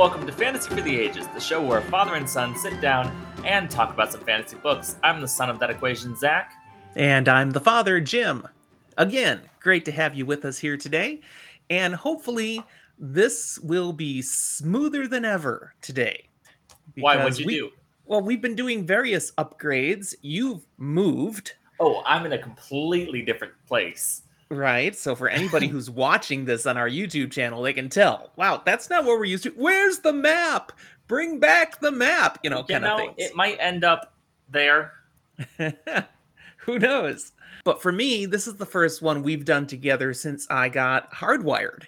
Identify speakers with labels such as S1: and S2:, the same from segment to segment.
S1: welcome to Fantasy for the Ages, the show where father and son sit down and talk about some fantasy books. I'm the son of that equation, Zach.
S2: And I'm the father, Jim. Again, great to have you with us here today. And hopefully, this will be smoother than ever today.
S1: Why? What'd you
S2: we-
S1: do?
S2: Well, we've been doing various upgrades. You've moved,
S1: Oh, I'm in a completely different place.
S2: Right? So, for anybody who's watching this on our YouTube channel, they can tell, wow, that's not what we're used to. Where's the map? Bring back the map, you know,
S1: you
S2: kind
S1: know,
S2: of things.
S1: it might end up there.
S2: Who knows? But for me, this is the first one we've done together since I got hardwired.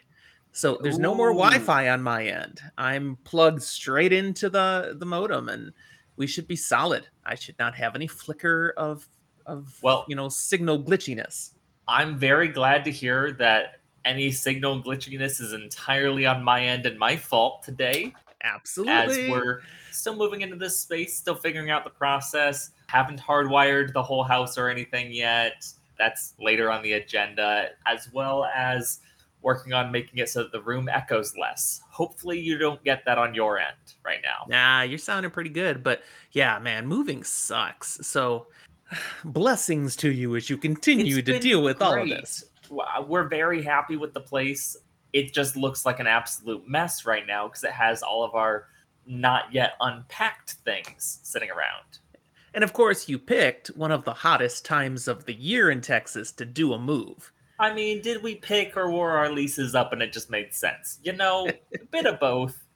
S2: So there's no more Wi-Fi on my end. I'm plugged straight into the the modem, and we should be solid. I should not have any flicker of of
S1: Well-
S2: you know signal glitchiness.
S1: I'm very glad to hear that any signal glitchiness is entirely on my end and my fault today.
S2: Absolutely.
S1: as we're still moving into this space, still figuring out the process. Haven't hardwired the whole house or anything yet. That's later on the agenda, as well as working on making it so that the room echoes less. Hopefully, you don't get that on your end right now.
S2: Nah, you're sounding pretty good, but yeah, man, moving sucks. So blessings to you as you continue
S1: It's
S2: to deal with all of this.
S1: We're very happy with the place. It just looks like an absolute mess right now because it has all of our not yet unpacked things sitting around.
S2: And of course, you picked one of the hottest times of the year in Texas to do a move.
S1: I mean, did we pick or were our leases up and it just made sense? You know, a bit of both.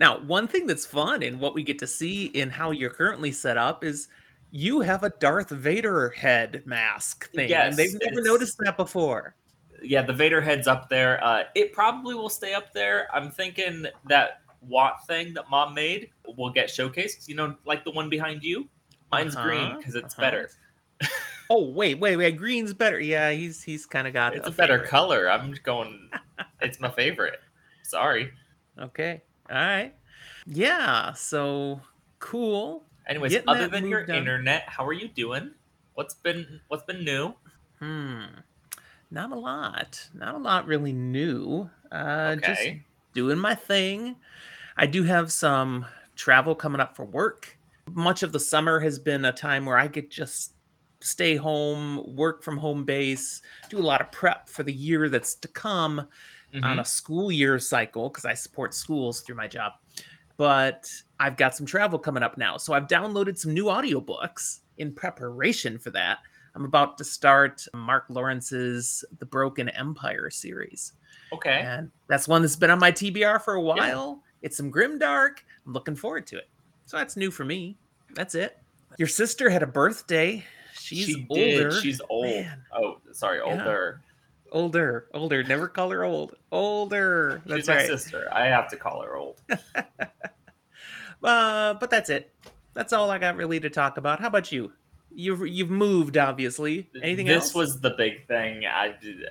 S2: Now, one thing that's fun and what we get to see in how you're currently set up is you have a Darth Vader head mask thing.
S1: Yes,
S2: and they've never noticed that before.
S1: Yeah, the Vader head's up there. Uh, it probably will stay up there. I'm thinking that Watt thing that mom made will get showcased. You know, like the one behind you. Mine's green
S2: Uh-huh,
S1: because it's
S2: uh-huh.
S1: better.
S2: Oh, wait, wait, wait. Green's better. Yeah, he's he's kind of got
S1: It's
S2: a
S1: a better
S2: favorite.
S1: color. I'm going. it's my favorite. Sorry.
S2: Okay. All right. Yeah, so cool.
S1: Anyways,
S2: Getting
S1: other than your
S2: done.
S1: internet, how are you doing? What's been What's been new?
S2: Hmm. Not a lot. Not a lot really new. Uh just
S1: Okay.
S2: doing my thing. I do have some travel coming up for work. Much of the summer has been a time where I could just stay home, work from home base, do a lot of prep for the year that's to come
S1: Mhm.
S2: on a school year cycle because I support schools through my job. But I've got some travel coming up now. So I've downloaded some new audiobooks in preparation for that. I'm about to start Mark Lawrence's The Broken Empire series.
S1: Okay.
S2: And that's one that's been on my TBR for a while. It's some grimdark. I'm looking forward to it. So that's new for me. That's it. Your sister had a birthday. She's
S1: she
S2: older.
S1: did. She's old.
S2: Man.
S1: Oh, sorry,
S2: Yeah.
S1: Older.
S2: older. Never call her old. Older. That's She's
S1: my
S2: right.
S1: sister. I have to call her old.
S2: Uh, but that's it. That's all I got really to talk about. How about you? You've you've moved, obviously. Anything
S1: this
S2: else?
S1: was the big thing. I did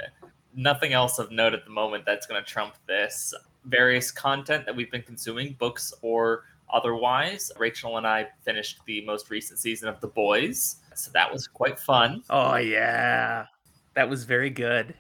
S1: nothing else of note at the moment that's going to trump this. Various content that we've been consuming, books or otherwise. Rachel and I finished the most recent season of The Boys, so that was quite fun.
S2: Oh yeah, that was very good.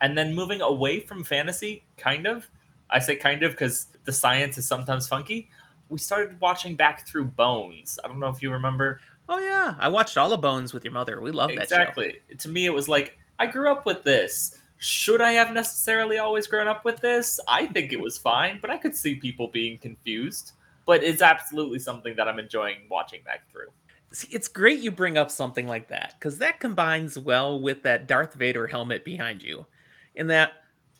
S1: And then moving away from fantasy, kind of. I say kind of because the science is sometimes funky. We started watching back through Bones. I don't know if you remember.
S2: Oh yeah, I watched all of Bones with your mother. We love that show.
S1: exactly. To me, it was like I grew up with this. Should I have necessarily always grown up with this? I think it was fine, but I could see people being confused. But it's absolutely something that I'm enjoying watching back through.
S2: See, it's great you bring up something like that because that combines well with that Darth Vader helmet behind you. In that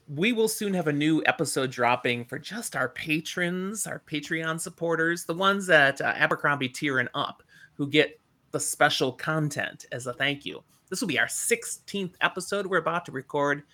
S2: we will soon have a new episode dropping for just our patrons, our Patreon supporters, the ones that uh, Abercrombie tier and up, who get the special content as a thank you. This will be our 16th episode we're about to record,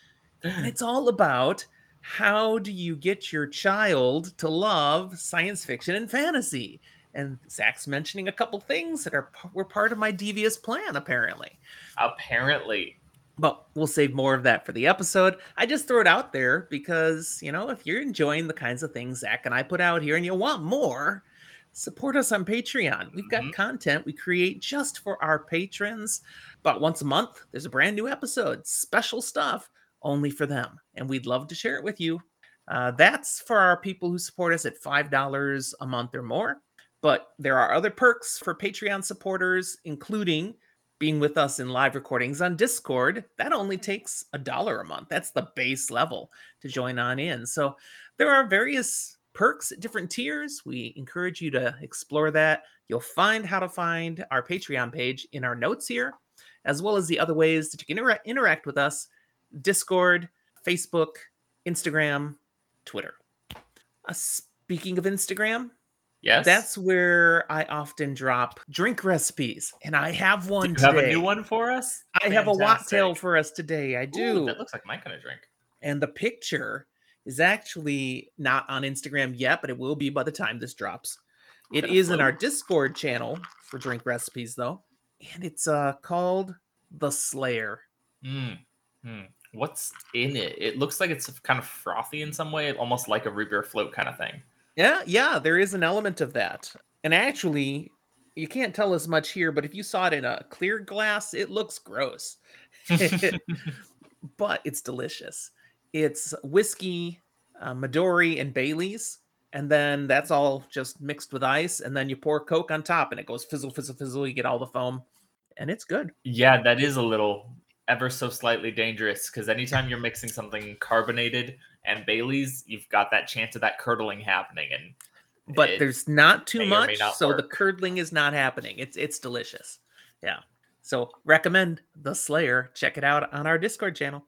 S2: and it's all about how do you get your child to love science fiction and fantasy and Zach's mentioning a couple things that are were part of my devious plan, apparently.
S1: Apparently,
S2: But we'll save more of that for the episode. I just throw it out there because, you know, if you're enjoying the kinds of things Zach and I put out here and you want more, support us on Patreon. We've got
S1: Mhm.
S2: content we create just for our patrons. But once a month, there's a brand new episode, special stuff only for them. And we'd love to share it with you. Uh, that's for our people who support us at $5 a month or more. But there are other perks for Patreon supporters, including being with us in live recordings on Discord. That only takes a dollar a month. That's the base level to join on in. So there are various perks at different tiers. We encourage you to explore that. You'll find how to find our Patreon page in our notes here, as well as the other ways that you can inter- interact with us Discord, Facebook, Instagram, Twitter. Uh, speaking of Instagram,
S1: Yes.
S2: that's where I often drop drink recipes, and I have
S1: Do
S2: one
S1: you
S2: today.
S1: have a new one for us?
S2: I have a
S1: Fantastic.
S2: wattail for us today. I
S1: Ooh,
S2: do.
S1: that looks like my kind of drink.
S2: and the picture is actually not on Instagram yet, but it will be by the time this drops. It
S1: Gonna
S2: in our. Discord channel for drink recipes, though, and it's uh called the Slayer.
S1: Mm. Hmm. What's in it? It looks like it's kind of frothy in some way, almost like a root beer float kind of thing.
S2: Yeah, yeah, there is an element of that. And actually, you can't tell as much here, but if you saw it in a clear glass, it looks gross. but it's delicious. It's whiskey, uh, Midori, and Bailey's. And then that's all just mixed with ice. And then you pour Coke on top and it goes fizzle, fizzle, fizzle. You get all the foam. And it's good.
S1: yeah, that is a little ever so slightly dangerous because anytime you're mixing something carbonated and Bailey's, you've got that chance of that curdling happening. And
S2: But there's not too
S1: may or may
S2: much.
S1: not
S2: So the curdling is not happening. It's it's delicious. Yeah. So recommend the Slayer. Check it out on our Discord channel.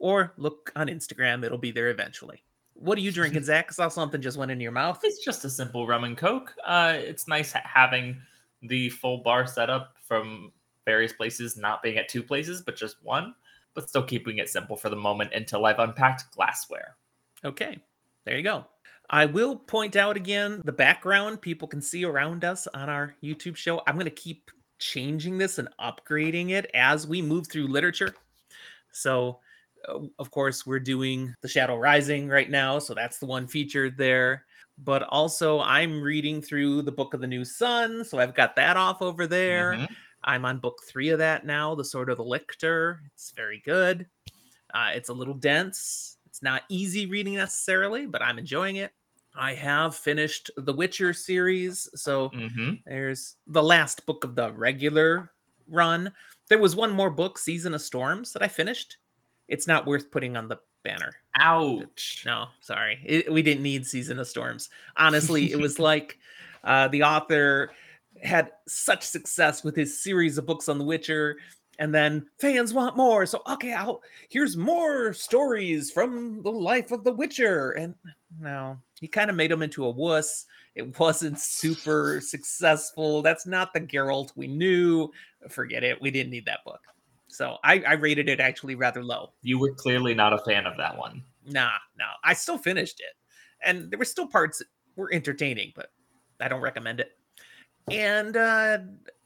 S2: Or look on Instagram. It'll be there eventually. What are you drinking, Zach? I saw something just went in your mouth.
S1: It's just a simple rum and coke. Uh, it's nice having the full bar setup from various places, not being at two places, but just one. But still keeping it simple for the moment until I've unpacked glassware.
S2: Okay, there you go. I will point out again the background people can see around us on our YouTube show. I'm going to keep changing this and upgrading it as we move through literature. So, uh, of course, we're doing The Shadow Rising right now. So, that's the one featured there. But also, I'm reading through the Book of the New Sun. So, I've got that off over there.
S1: Mhm.
S2: I'm on book three of that now, The Sword of the Lictor. It's very good. Uh, it's a little dense. It's not easy reading necessarily, but I'm enjoying it. I have finished the Witcher series. So
S1: Mhm.
S2: there's the last book of the regular run. There was one more book, Season of Storms, that I finished. It's not worth putting on the banner.
S1: Ouch.
S2: No, sorry. It, we didn't need Season of Storms. Honestly, it was like uh, the author had such success with his series of books on The Witcher, and then fans want more. So, okay, I'll here's more stories from the life of The Witcher. And no, he kind of made him into a wuss. It wasn't super successful. That's not the Geralt we knew. Forget it. We didn't need that book. So I, I rated it actually rather low.
S1: You were clearly not a fan of that one.
S2: Nah, no. I still finished it. And there were still parts that were entertaining, but I don't recommend it. And uh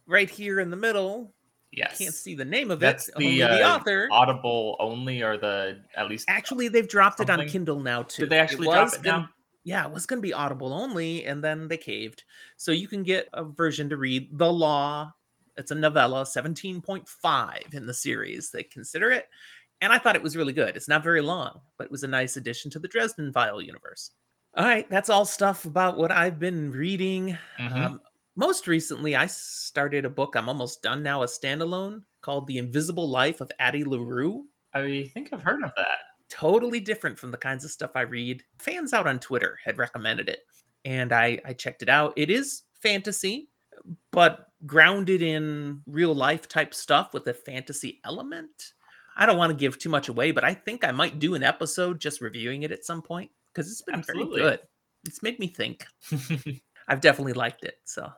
S2: right here in the middle,
S1: Yes.
S2: can't see the name of
S1: That's
S2: it.
S1: the,
S2: only the
S1: uh,
S2: author.
S1: Audible only, or the at least.
S2: Actually, they've dropped it on. Kindle now too.
S1: did they actually
S2: was
S1: drop it
S2: gonna-
S1: now?
S2: Yeah, it was going to be Audible only, and then they caved. So you can get a version to read The Law. It's a novella, 17.5 in the series. They consider it. And I thought it was really good. It's not very long, but it was a nice addition to the Dresden File universe. All right, that's all stuff about what I've been reading.
S1: Mhm.
S2: Um, most recently, I started a book. I'm almost done now, a standalone called The Invisible Life of Addie LaRue
S1: I think I've heard of that.
S2: totally different from the kinds of stuff I read. Fans out on Twitter had recommended it, and I I checked it out. It is fantasy, but grounded in real life type stuff with a fantasy element. I don't want to give too much away, but I think I might do an episode just reviewing it at some point because it's been
S1: Absolutely.
S2: very good. It's made me think. I've definitely liked it, so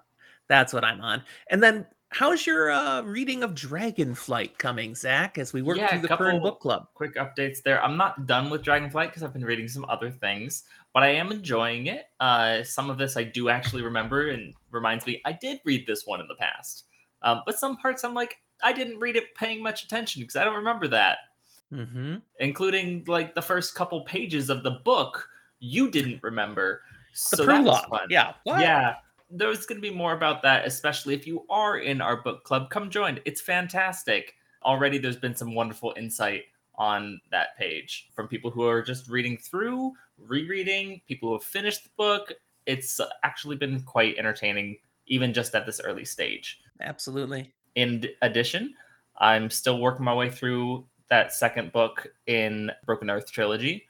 S2: that's what I'm on. And then, how's your uh, reading of Dragonflight coming, Zach? As we work
S1: Yeah,
S2: through the current book club.
S1: quick updates there. I'm not done with Dragonflight because I've been reading some other things, but I am enjoying it. Uh, some of this I do actually remember and reminds me I did read this one in the past. Um, but some parts I'm like, I didn't read it paying much attention because I don't remember that,
S2: Mm-hmm.
S1: including like the first couple pages of the book you didn't remember.
S2: The
S1: so that was
S2: prologue.
S1: fun.
S2: Yeah. What?
S1: Yeah, there's going to be more about that, especially if you are in our book club. Come join. It's fantastic. Already, there's been some wonderful insight on that page from people who are just reading through, rereading, people who have finished the book. It's actually been quite entertaining, even just at this early stage.
S2: Absolutely.
S1: In addition, I'm still working my way through that second book in Broken Earth trilogy,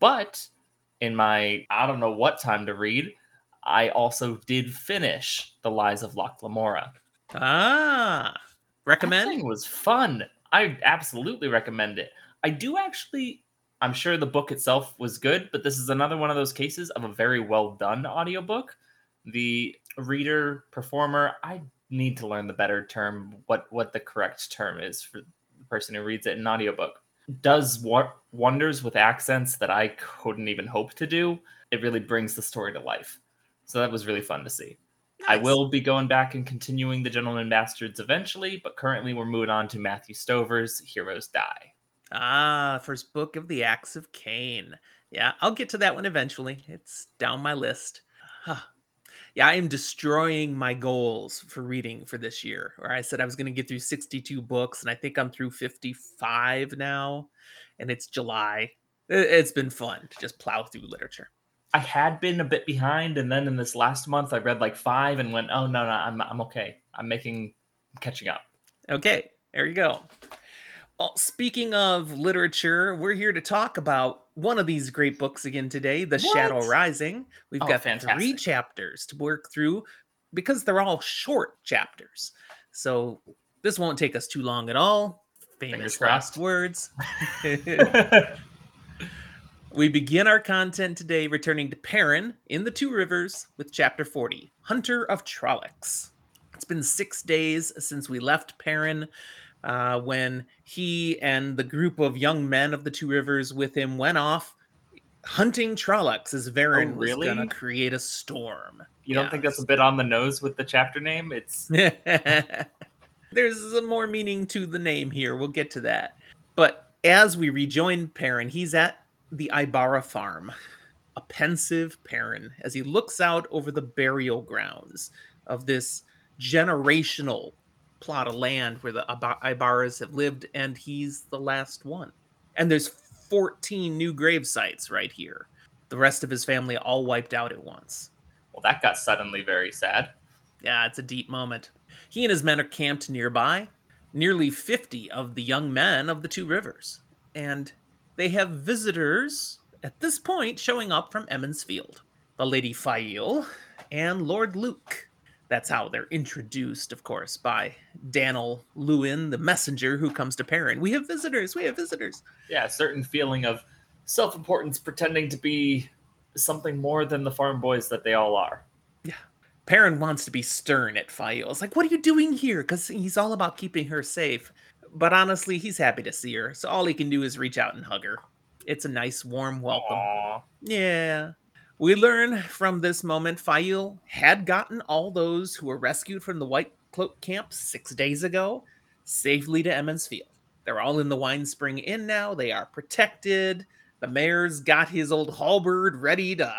S1: but in my I don't know what time to read, I also did finish The Lies of Locke Lamora.
S2: Ah, recommend?
S1: That thing was fun. I absolutely recommend it. I do actually. I'm sure the book itself was good, but this is another one of those cases of a very well done audiobook. The reader performer, I need to learn the better term, what what the correct term is for the person who reads it in an audiobook. Does what wonders with accents that I couldn't even hope to do. It really brings the story to life. So that was really fun to see. Nice. I will be going back and continuing the Gentleman Bastards eventually, but currently we're moving on to Matthew Stover's Heroes Die.
S2: Ah, first book of the Acts of Caine. Yeah, I'll get to that one eventually. It's down my list. Huh. Yeah, I am destroying my goals for reading for this year. Where I said I was going to get through 62 books, and I think I'm through 55 now, and it's July. It's been fun to just plow through literature.
S1: I had been a bit behind, and then in this last month, I read like five and went, "Oh no, no, I'm I'm okay. I'm making I'm catching up."
S2: Okay, there you go. Well, speaking of literature, we're here to talk about one of these great books again today, The what? Shadow Rising. We've oh, got fantastic. three chapters to work through because they're all short chapters. So this won't take us too long at all. Famous last words. We begin our content today returning to Perrin in the Two Rivers with Chapter 40 Hunter of Trollocs. It's been six days since we left Perrin uh, when he and the group of young men of the Two Rivers with him went off hunting Trollocs as Verin oh, really? was going to create a storm.
S1: You don't think that's a bit on the nose with the chapter name? It's.
S2: There's some more meaning to the name here. We'll get to that. But as we rejoin Perrin, he's at the Aybara farm, a pensive Perrin as he looks out over the burial grounds of this generational plot of land where the Aybaras have lived, and he's the last one. And there's 14 new grave sites right here. The rest of his family all wiped out at once.
S1: Well, that got suddenly very sad.
S2: Yeah, it's a deep moment. He and his men are camped nearby, nearly 50 of the young men of the two rivers. And they have visitors at this point showing up from Emond's Field. The Lady Faile and Lord Luke. That's how they're introduced, of course, by Dannil Lewin, the messenger who comes to Perrin. We have visitors. We have visitors.
S1: Yeah, a certain feeling of self-importance, pretending to be something more than the farm boys that they all are.
S2: Yeah. Perrin wants to be stern at Faile. It's like, what are you doing here? Because he's all about keeping her safe but honestly, he's happy to see her. So all he can do is reach out and hug her. It's a nice, warm welcome. Aww. Yeah. We learn from this moment Faile had gotten all those who were rescued from the White Cloak camp six days ago safely to Emond's Field. They're all in the Wine Spring Inn now. They are protected. The mayor's got his old halberd ready to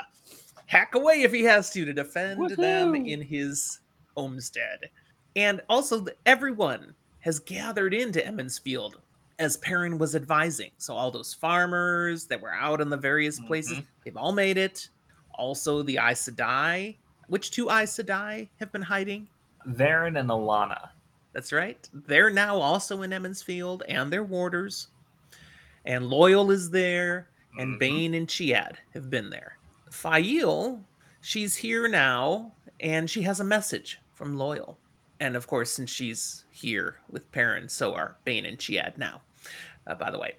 S2: hack away if he has to to defend Woo-hoo! them in his homestead. And also, everyone has gathered into Emond's Field as Perrin was advising. So all those farmers that were out in the various places, mm-hmm. they've all made it. Also the Aes Sedai. Which two Aes Sedai have been hiding?
S1: Verin and Alanna.
S2: That's right. They're now also in Emond's Field and their warders. And Loial is there, and mm-hmm. Bain and Chiad have been there. Faile, she's here now, and she has a message from Loial. And of course, since she's here with Perrin, so are Bain and Chiad now. Uh, by the way,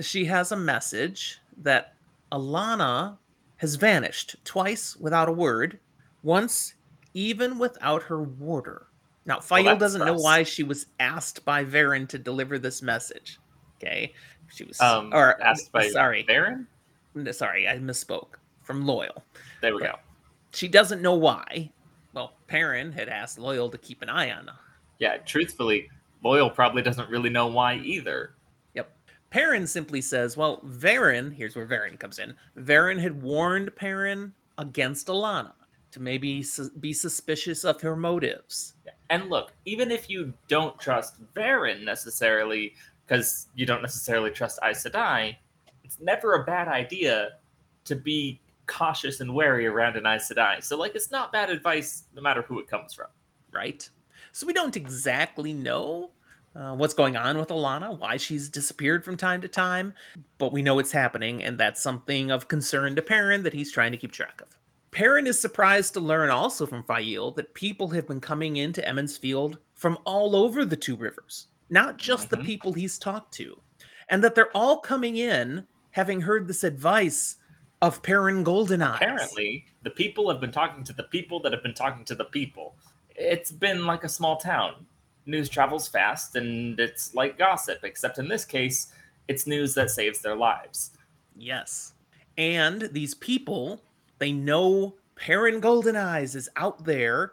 S2: she has a message that Alanna has vanished twice without a word, once even without her warder. Now, Faile well, doesn't know why she was asked by Verin to deliver this message. Okay, she was
S1: um, or asked by sorry, Verin.
S2: Sorry, I misspoke. From Loial.
S1: There we but go.
S2: She doesn't know why, well, Perrin had asked Loial to keep an eye on. Them.
S1: Yeah, truthfully, Loial probably doesn't really know why either.
S2: Yep. Perrin simply says, well, Verin, here's where Verin comes in. Verin had warned Perrin against Alanna to maybe su- be suspicious of her motives.
S1: And look, even if you don't trust Verin necessarily, because you don't necessarily trust Aes Sedai, it's never a bad idea to be cautious and wary around an Aes Sedai. So, like, it's not bad advice no matter who it comes from.
S2: Right. So, we don't exactly know uh, what's going on with Alanna, why she's disappeared from time to time, but we know it's happening, and that's something of concern to Perrin that he's trying to keep track of. Perrin is surprised to learn also from Faile that people have been coming into Emond's Field from all over the two rivers, not just mm-hmm. the people he's talked to, and that they're all coming in having heard this advice of Perrin Goldeneye.
S1: Apparently, the people have been talking to the people that have been talking to the people. It's been like a small town news travels fast and it's like gossip, except in this case, it's news that saves their lives.
S2: Yes. And these people, they know Perrin Golden Eyes is out there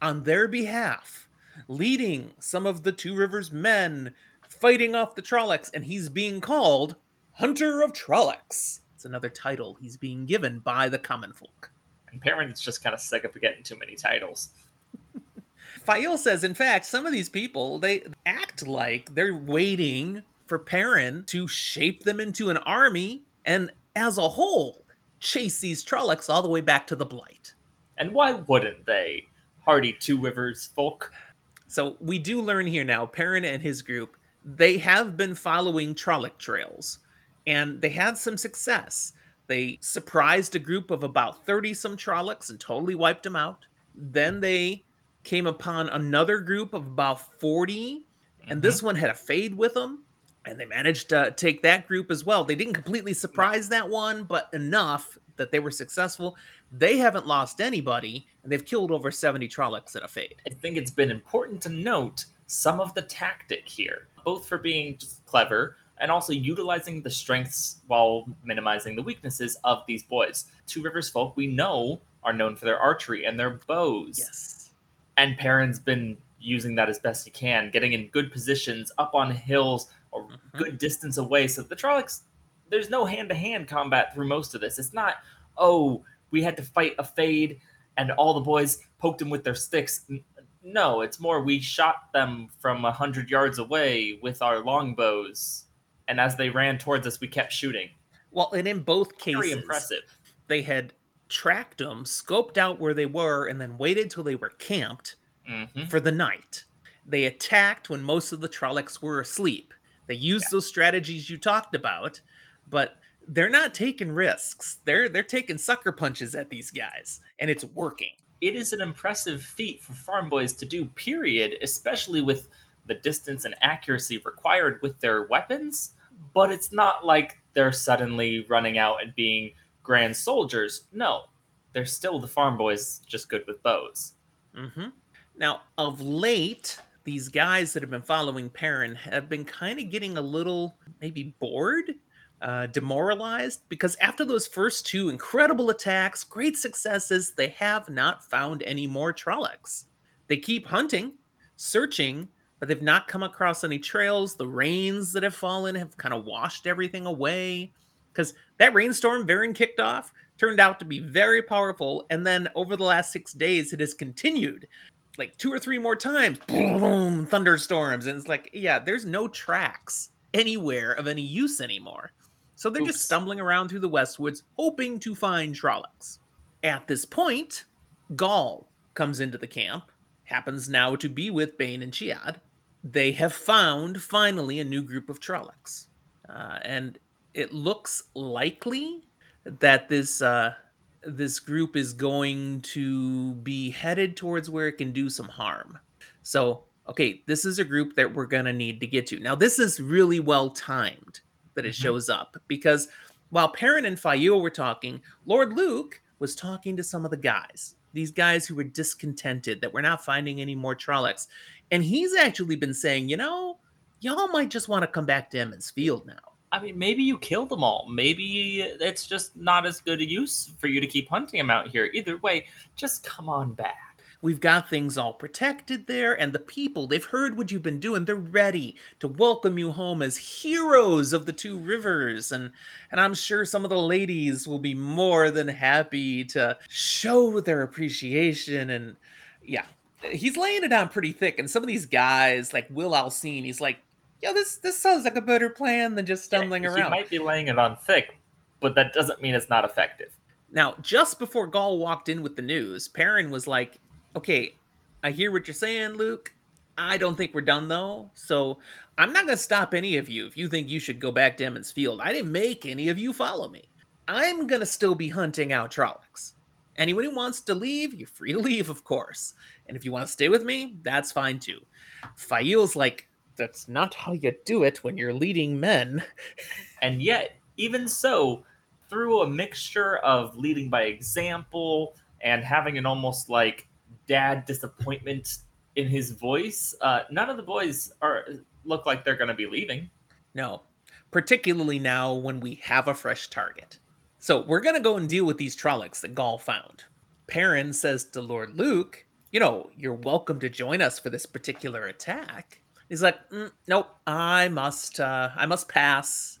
S2: on their behalf, leading some of the Two Rivers men fighting off the Trollocs, and he's being called Hunter of Trollocs. It's another title he's being given by the common folk.
S1: And Perrin's just kind of sick of getting too many titles.
S2: Faile says, in fact, some of these people they act like they're waiting for Perrin to shape them into an army, and as a whole, chase these Trollocs all the way back to the Blight.
S1: And why wouldn't they, hardy Two Rivers folk?
S2: So we do learn here now, Perrin and his group, they have been following Trolloc trails, and they had some success. They surprised a group of about 30 some Trollocs and totally wiped them out. Then they came upon another group of about 40, and mm-hmm. this one had a fade with them, and they managed to take that group as well. They didn't completely surprise that one, but enough that they were successful. They haven't lost anybody, and they've killed over 70 Trollocs in a fade.
S1: I think it's been important to note some of the tactic here, both for being just clever and also utilizing the strengths while minimizing the weaknesses of these boys. Two Rivers folk we know are known for their archery and their bows.
S2: Yes
S1: and Perrin's been using that as best he can, getting in good positions up on hills or mm-hmm. good distance away. So the Trollocs, there's no hand to hand combat through most of this. It's not, oh, we had to fight a fade and all the boys poked him with their sticks. No, it's more we shot them from a hundred yards away with our longbows, and as they ran towards us, we kept shooting.
S2: Well, and in both cases,
S1: very impressive.
S2: They had tracked them, scoped out where they were, and then waited till they were camped mm-hmm. for the night. They attacked when most of the Trollocs were asleep. They used yeah. those strategies you talked about, but they're not taking risks. They're they're taking sucker punches at these guys, and it's working.
S1: It is an impressive feat for farm boys to do, period, especially with the distance and accuracy required with their weapons. But it's not like they're suddenly running out and being grand soldiers. No, they're still the farm boys, just good with bows.
S2: Mm-hmm. Now, of late, these guys that have been following Perrin have been kind of getting a little maybe bored, uh, demoralized, because after those first two incredible attacks, great successes, they have not found any more Trollocs. They keep hunting, searching, but they've not come across any trails. The rains that have fallen have kind of washed everything away because that rainstorm Verin kicked off turned out to be very powerful. And then over the last six days, it has continued like two or three more times. Boom, thunderstorms. And it's like, yeah, there's no tracks anywhere of any use anymore. So they're Oops. just stumbling around through the Westwoods, hoping to find Trollocs. At this point, Gaul comes into the camp, happens now to be with Bain and Chiad. They have found finally a new group of Trollocs. Uh, and it looks likely that this uh, this group is going to be headed towards where it can do some harm. So, okay, this is a group that we're going to need to get to. Now, this is really well timed that it mm-hmm. shows up because while Perrin and Faile were talking, Lord Luke was talking to some of the guys, these guys who were discontented that we're not finding any more Trollocs. And he's actually been saying, you know, y'all might just want to come back to Emond's Field now.
S1: I mean, maybe you kill them all. Maybe it's just not as good a use for you to keep hunting them out here. Either way, just come on back.
S2: We've got things all protected there, and the people, they've heard what you've been doing. They're ready to welcome you home as heroes of the two rivers. And and I'm sure some of the ladies will be more than happy to show their appreciation. And yeah, he's laying it on pretty thick. And some of these guys, like Wil al'Seen, he's like, yo, this this sounds like a better plan than just stumbling
S1: Yeah,
S2: around.
S1: He might be laying it on thick, but that doesn't mean it's not effective.
S2: Now, just before Gaul walked in with the news, Perrin was like, "Okay, I hear what you're saying, Luke. I don't think we're done though. So I'm not going to stop any of you if you think you should go back to Emond's Field. I didn't make any of you follow me. I'm going to still be hunting out Trollocs. Anyone who wants to leave, you're free to leave, of course. And if you want to stay with me, that's fine too." Faile's like, "That's not how you do it when you're leading men."
S1: And yet, even so, through a mixture of leading by example and having an almost like dad disappointment in his voice, uh, none of the boys are look like they're going to be leaving.
S2: No, particularly now when we have a fresh target. So we're going to go and deal with these Trollocs that Gaul found. Perrin says to Lord Luke, You know, you're welcome to join us for this particular attack. He's like, "Mm, Nope, I must, uh, I must pass.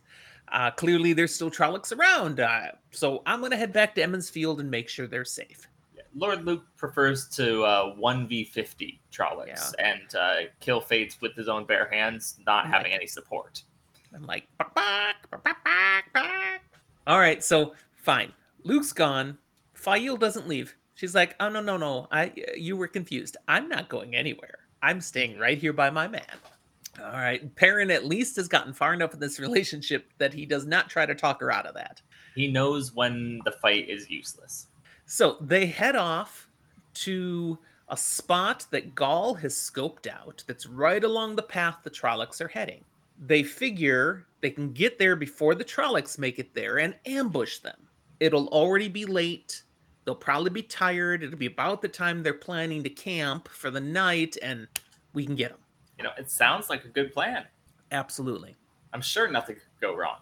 S2: Uh, clearly, there's still Trollocs around, uh, so I'm going to head back to Emond's Field and make sure they're safe.
S1: Lord Luke prefers to uh, 1v50 Trollocs and uh, kill Fades with his own bare hands, not having any support.
S2: I'm like, "Bark, bark, bark, bark, bark, bark." all right, so fine. Luke's gone. Faile doesn't leave. She's like, oh no no no, I you were confused. I'm not going anywhere. I'm staying mm-hmm. right here by my man. All right, Perrin at least has gotten far enough in this relationship that he does not try to talk her out of that.
S1: He knows when the fight is useless.
S2: So they head off to a spot that Gaul has scoped out that's right along the path the Trollocs are heading. They figure they can get there before the Trollocs make it there and ambush them. It'll already be late. They'll probably be tired. It'll be about the time they're planning to camp for the night, and we can get them.
S1: You know, it sounds like a good plan.
S2: Absolutely.
S1: I'm sure nothing could go wrong.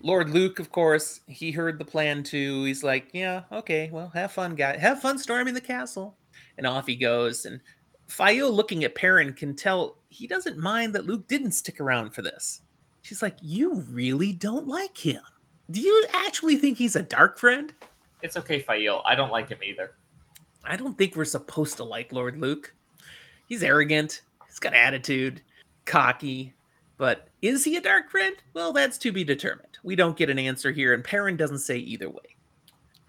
S2: Lord Luke, of course, he heard the plan too. He's like, "Yeah, okay, well, have fun, guy. Have fun storming the castle." And off he goes. And Faile, looking at Perrin, can tell he doesn't mind that Luke didn't stick around for this. She's like, "You really don't like him? Do you actually think he's a dark friend?"
S1: It's okay, Faile. I don't like him either.
S2: I don't think we're supposed to like Lord Luke. He's arrogant. He's got attitude, cocky. But is he a dark friend? Well, that's to be determined. We don't get an answer here, and Perrin doesn't say either way.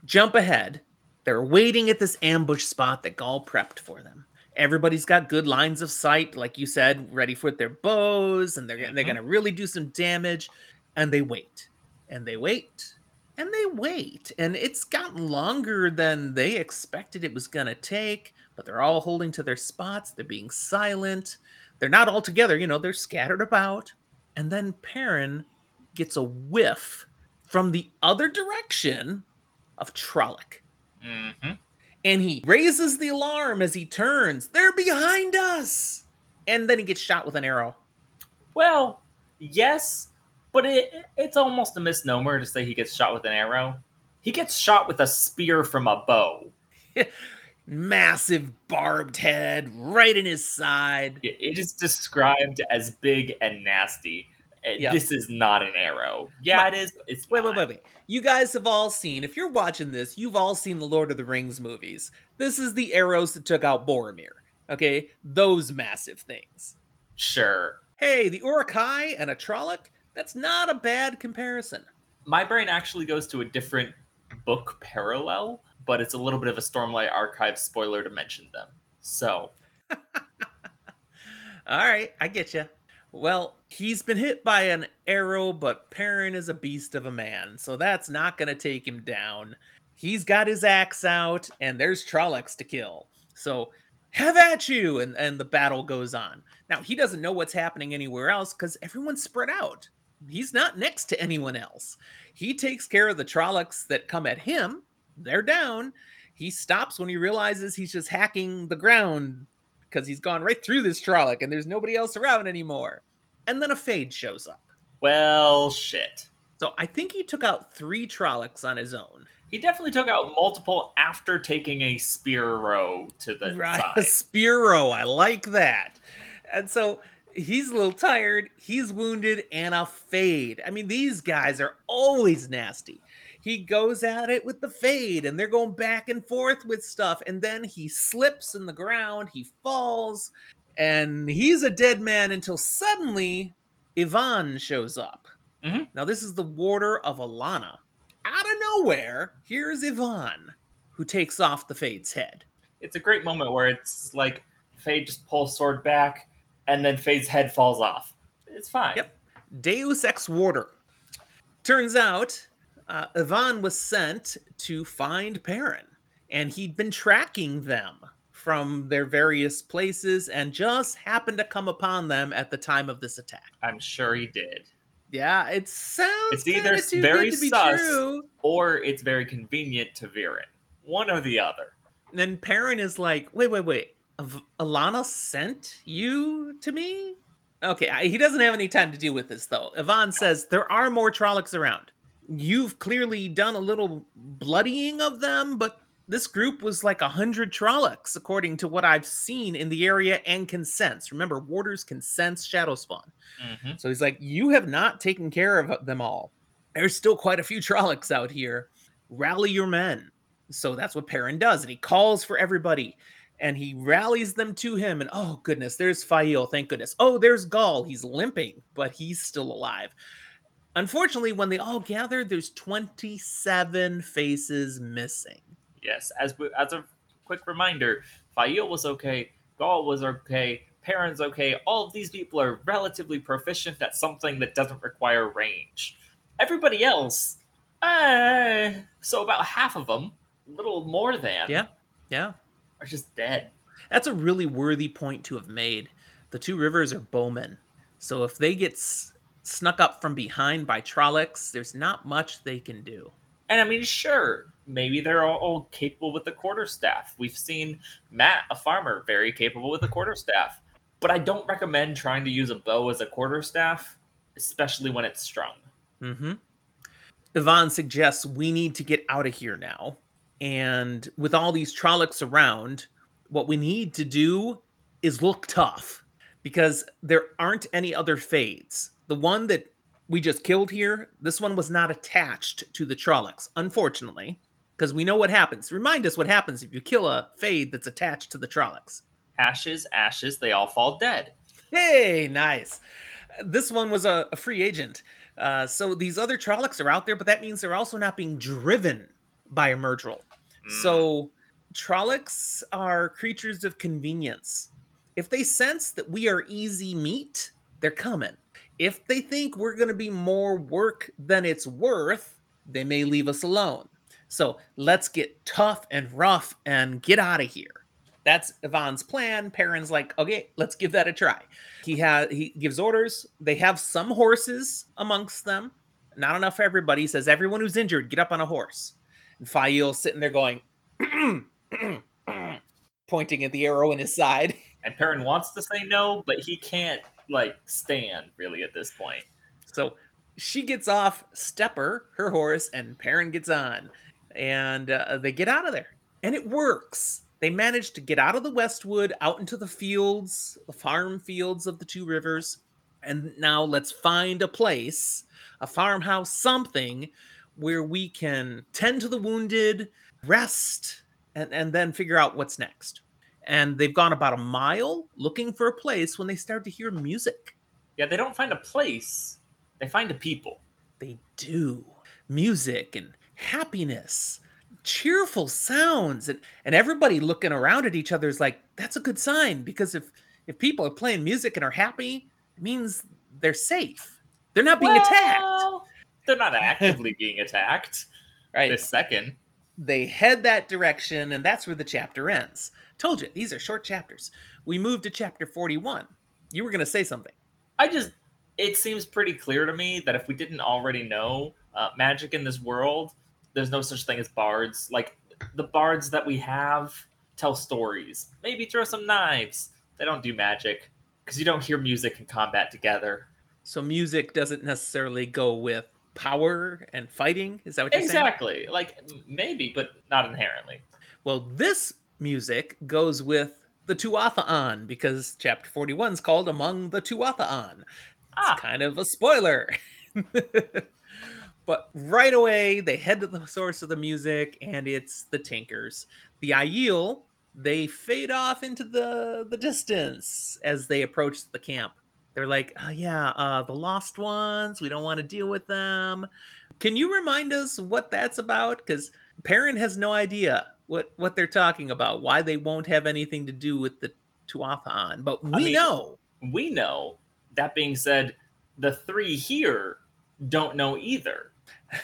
S2: Jump ahead. They're waiting at this ambush spot that Gaul prepped for them. Everybody's got good lines of sight, like you said, ready for their bows, and they're, they're
S1: Mhm.
S2: going to really do some damage. And they wait, and they wait, and they wait. And it's gotten longer than they expected it was going to take, but they're all holding to their spots. They're being silent. They're not all together, you know, they're scattered about. And then Perrin gets a whiff from the other direction of Trolloc.
S1: hmm
S2: And he raises the alarm as he turns. They're behind us. And then he gets shot with an arrow.
S1: Well, yes, but it it's almost a misnomer to say he gets shot with an arrow. He gets shot with a spear from a bow.
S2: Massive barbed head right in his side.
S1: It is described as big and nasty. Uh,
S2: Yeah.
S1: This is not an arrow. Yeah, it is. It's
S2: Wait, wait, wait, wait. You guys have all seen, if you're watching this, you've all seen the Lord of the Rings movies. This is the arrows that took out Boromir. Okay? Those massive things.
S1: Sure.
S2: Hey, the Uruk-hai and a Trolloc, that's not a bad comparison.
S1: My brain actually goes to a different book parallel, but it's a little bit of a Stormlight Archive spoiler to mention them. So,
S2: All right, I get you. Well, he's been hit by an arrow, but Perrin is a beast of a man, so that's not going to take him down. He's got his axe out, and there's Trollocs to kill. So have at you, and, and the battle goes on. Now, he doesn't know what's happening anywhere else because everyone's spread out. He's not next to anyone else. He takes care of the Trollocs that come at him. They're down. He stops when he realizes he's just hacking the ground because he's gone right through this Trolloc and there's nobody else around anymore. And then a Fade shows up.
S1: well, shit.
S2: So I think he took out three Trollocs on his own.
S1: He definitely took out multiple after taking a spear row to the
S2: Right. A
S1: side.
S2: Spearo. I like that. And so he's a little tired. He's wounded and a Fade. I mean, these guys are always nasty. He goes at it with the fade, and they're going back and forth with stuff. And then he slips in the ground, he falls, and he's a dead man until suddenly Ihvon shows up.
S1: Mhm.
S2: Now, this is the warder of Alanna. Out of nowhere, here's Ihvon, who takes off the Fade's head.
S1: It's a great moment where it's like Fade just pulls sword back, and then Fade's head falls off. It's fine.
S2: Yep. Deus Ex Warder. Turns out, uh, Ihvon was sent to find Perrin, and he'd been tracking them from their various places and just happened to come upon them at the time of this attack.
S1: I'm sure he did.
S2: Yeah, it sounds
S1: It's either very
S2: good to be
S1: sus.
S2: true.
S1: Or it's very convenient to Verin. One or the other.
S2: And then Perrin is like, wait, wait, wait. Alanna sent you to me? Okay, I, he doesn't have any time to deal with this, though. Ihvon says, there are more Trollocs around. You've clearly done a little bloodying of them, but this group was like a hundred Trollocs, according to what I've seen in the area and can sense. Remember, warders can sense shadow spawn.
S1: hmm
S2: So he's like, You have not taken care of them all. There's still quite a few Trollocs out here. Rally your men. So that's what Perrin does. And he calls for everybody and he rallies them to him. And oh, goodness, there's Faile. Thank goodness. Oh, there's Gaul. He's limping, but he's still alive. Unfortunately, when they all gather, there's 27 faces missing.
S1: Yes. As we- as a quick reminder, Faile was okay. Gaul was okay. Perrin's okay. All of these people are relatively proficient at something that doesn't require range. Everybody else, uh, so about half of them, a little more than,
S2: Yeah. Yeah.
S1: Are just dead.
S2: That's a really worthy point to have made. The two rivers are bowmen. So if they get s- snuck up from behind by Trollocs, there's not much they can do.
S1: And I mean, sure, maybe they're all, all capable with the quarterstaff. We've seen Mat, a farmer, very capable with the quarterstaff. But I don't recommend trying to use a bow as a quarterstaff, especially when it's strung.
S2: hmm Ihvon suggests we need to get out of here now. And with all these Trollocs around, what we need to do is look tough because there aren't any other fades. The one that we just killed here, this one was not attached to the Trollocs, unfortunately, because we know what happens. Remind us what happens if you kill a fade that's attached to the Trollocs.
S1: Ashes, ashes, they all fall dead.
S2: Hey, nice. This one was a, a free agent. Uh, so these other Trollocs are out there, but that means they're also not being driven by a Myrddraal.
S1: Mm.
S2: So Trollocs are creatures of convenience. If they sense that we are easy meat, they're coming. If they think we're going to be more work than it's worth, they may leave us alone. So let's get tough and rough and get out of here. That's Ihvon's plan. Perrin's like, okay, let's give that a try. He has he gives orders. They have some horses amongst them. Not enough for everybody. He says, everyone who's injured, get up on a horse. And Faile sitting there going, pointing at the arrow in his side.
S1: and Perrin wants to say no, but he can't like stand really at this point.
S2: So she gets off Stepper, her horse, and Perrin gets on. And uh, they get out of there. And it works. They manage to get out of the Westwood, out into the fields, the farm fields of the two rivers. And now let's find a place, a farmhouse, something where we can tend to the wounded, rest, and, and then figure out what's next. And they've gone about a mile looking for a place when they start to hear music.
S1: Yeah, they don't find a place; they find a people.
S2: They do. Music and happiness, cheerful sounds, and, and everybody looking around at each other is like, that's a good sign because if if people are playing music and are happy, it means they're safe. They're not being attacked.
S1: Well, They're not actively being attacked
S2: Right.
S1: this second.
S2: They head that direction, and that's where the chapter ends. Told you, these are short chapters. We move to chapter 41. You were going to say something.
S1: I just, it seems pretty clear to me that if we didn't already know uh, magic in this world, there's no such thing as bards. Like the bards that we have tell stories, maybe throw some knives. They don't do magic because you don't hear music and combat together.
S2: So, music doesn't necessarily go with power and fighting. Is that what you're saying?
S1: Exactly. Like maybe, but not inherently.
S2: Well, this music goes with the Tuatha because chapter 41 is called Among the Tuatha It's
S1: Ah,
S2: kind of a spoiler. but right away, they head to the source of the music, and it's the Tinkers. The Aiel, they fade off into the, the distance as they approach the camp. They're like, oh, yeah, uh, the lost ones. We don't want to deal with them. Can you remind us what that's about? Because Perrin has no idea what what they're talking about. Why they won't have anything to do with the Tuatha'an, but we
S1: mean,
S2: know.
S1: We know. That being said, the three here don't know either.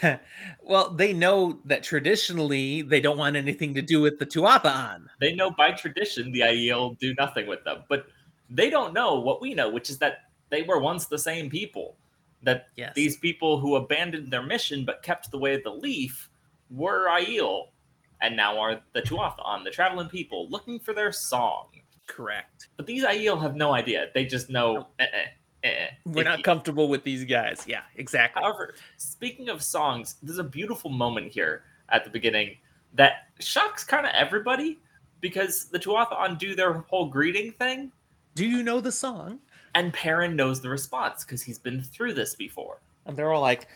S2: well, they know that traditionally they don't want anything to do with the Tuatha'an.
S1: They know by tradition the Aiel do nothing with them, but they don't know what we know, which is that they were once the same people. That
S2: yes.
S1: these people who abandoned their mission but kept the way of the leaf were Aiel, and now are the Tuatha'an, the traveling people, looking for their song.
S2: Correct.
S1: But these Aiel have no idea. They just know. Eh, eh, eh,
S2: We're not comfortable with these guys. Yeah, exactly.
S1: However, speaking of songs, there's a beautiful moment here at the beginning that shocks kind of everybody because the Tuatha'an do their whole greeting thing.
S2: Do you know the song?
S1: And Perrin knows the response because he's been through this before.
S2: And they're all like,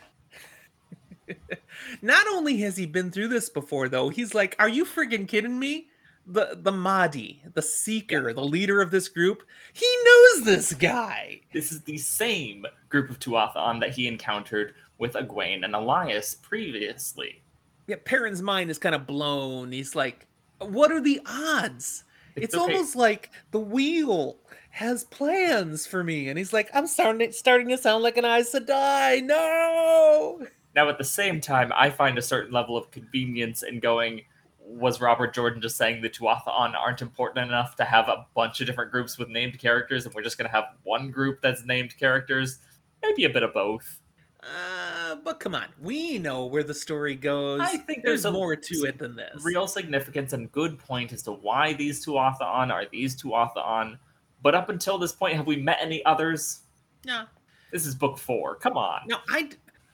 S2: not only has he been through this before, though, he's like, Are you friggin' kidding me? The the Mahdi, the seeker, yeah. the leader of this group, he knows this guy.
S1: This is the same group of Tuatha'an that he encountered with Egwene and Elyas previously.
S2: Yeah, Perrin's mind is kind of blown. He's like, What are the odds? It's, it's okay. almost like the wheel has plans for me. And he's like, I'm starting starting to sound like an Aes Sedai. No.
S1: Now, at the same time, I find a certain level of convenience in going, was Robert Jordan just saying the Tuatha'an aren't important enough to have a bunch of different groups with named characters, and we're just going to have one group that's named characters? Maybe a bit of both.
S2: Uh, but come on, we know where the story goes.
S1: I think
S2: there's,
S1: there's
S2: more to it than this.
S1: Real significance and good point as to why these Tuatha'an are these Tuatha'an. But up until this point, have we met any others?
S2: No.
S1: This is book four. Come on.
S2: No, I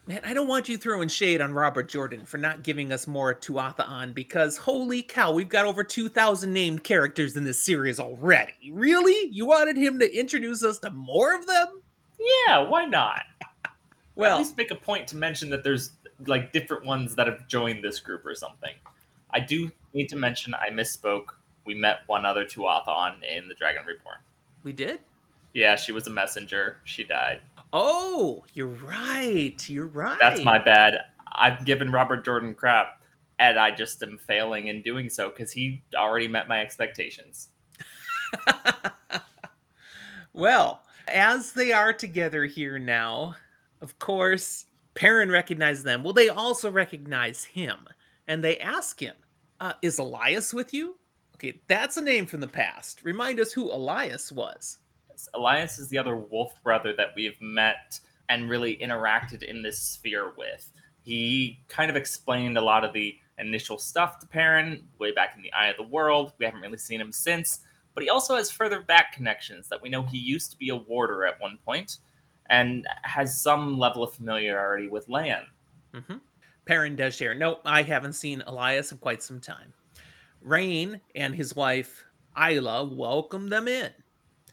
S2: Man, I don't want you throwing shade on Robert Jordan for not giving us more Tuatha'an because holy cow, we've got over 2,000 named characters in this series already. Really? You wanted him to introduce us to more of them?
S1: Yeah, why not?
S2: well,
S1: at least make a point to mention that there's like different ones that have joined this group or something. I do need to mention I misspoke. We met one other Tuatha'an in the Dragon Reborn.
S2: We did?
S1: Yeah, she was a messenger. She died.
S2: Oh, you're right. You're right.
S1: That's my bad. I've given Robert Jordan crap, and I just am failing in doing so because he already met my expectations.
S2: well, as they are together here now, of course, Perrin recognizes them. Well, they also recognize him, and they ask him, uh, "Is Elyas with you?" Okay, that's a name from the past. Remind us who Elyas was.
S1: Elyas is the other wolf brother that we've met and really interacted in this sphere with. He kind of explained a lot of the initial stuff to Perrin way back in the Eye of the World. We haven't really seen him since, but he also has further back connections that we know he used to be a warder at one point and has some level of familiarity with Lan.
S2: Mm-hmm. Perrin does share. No, I haven't seen Elyas in quite some time. Raen and his wife Ila welcome them in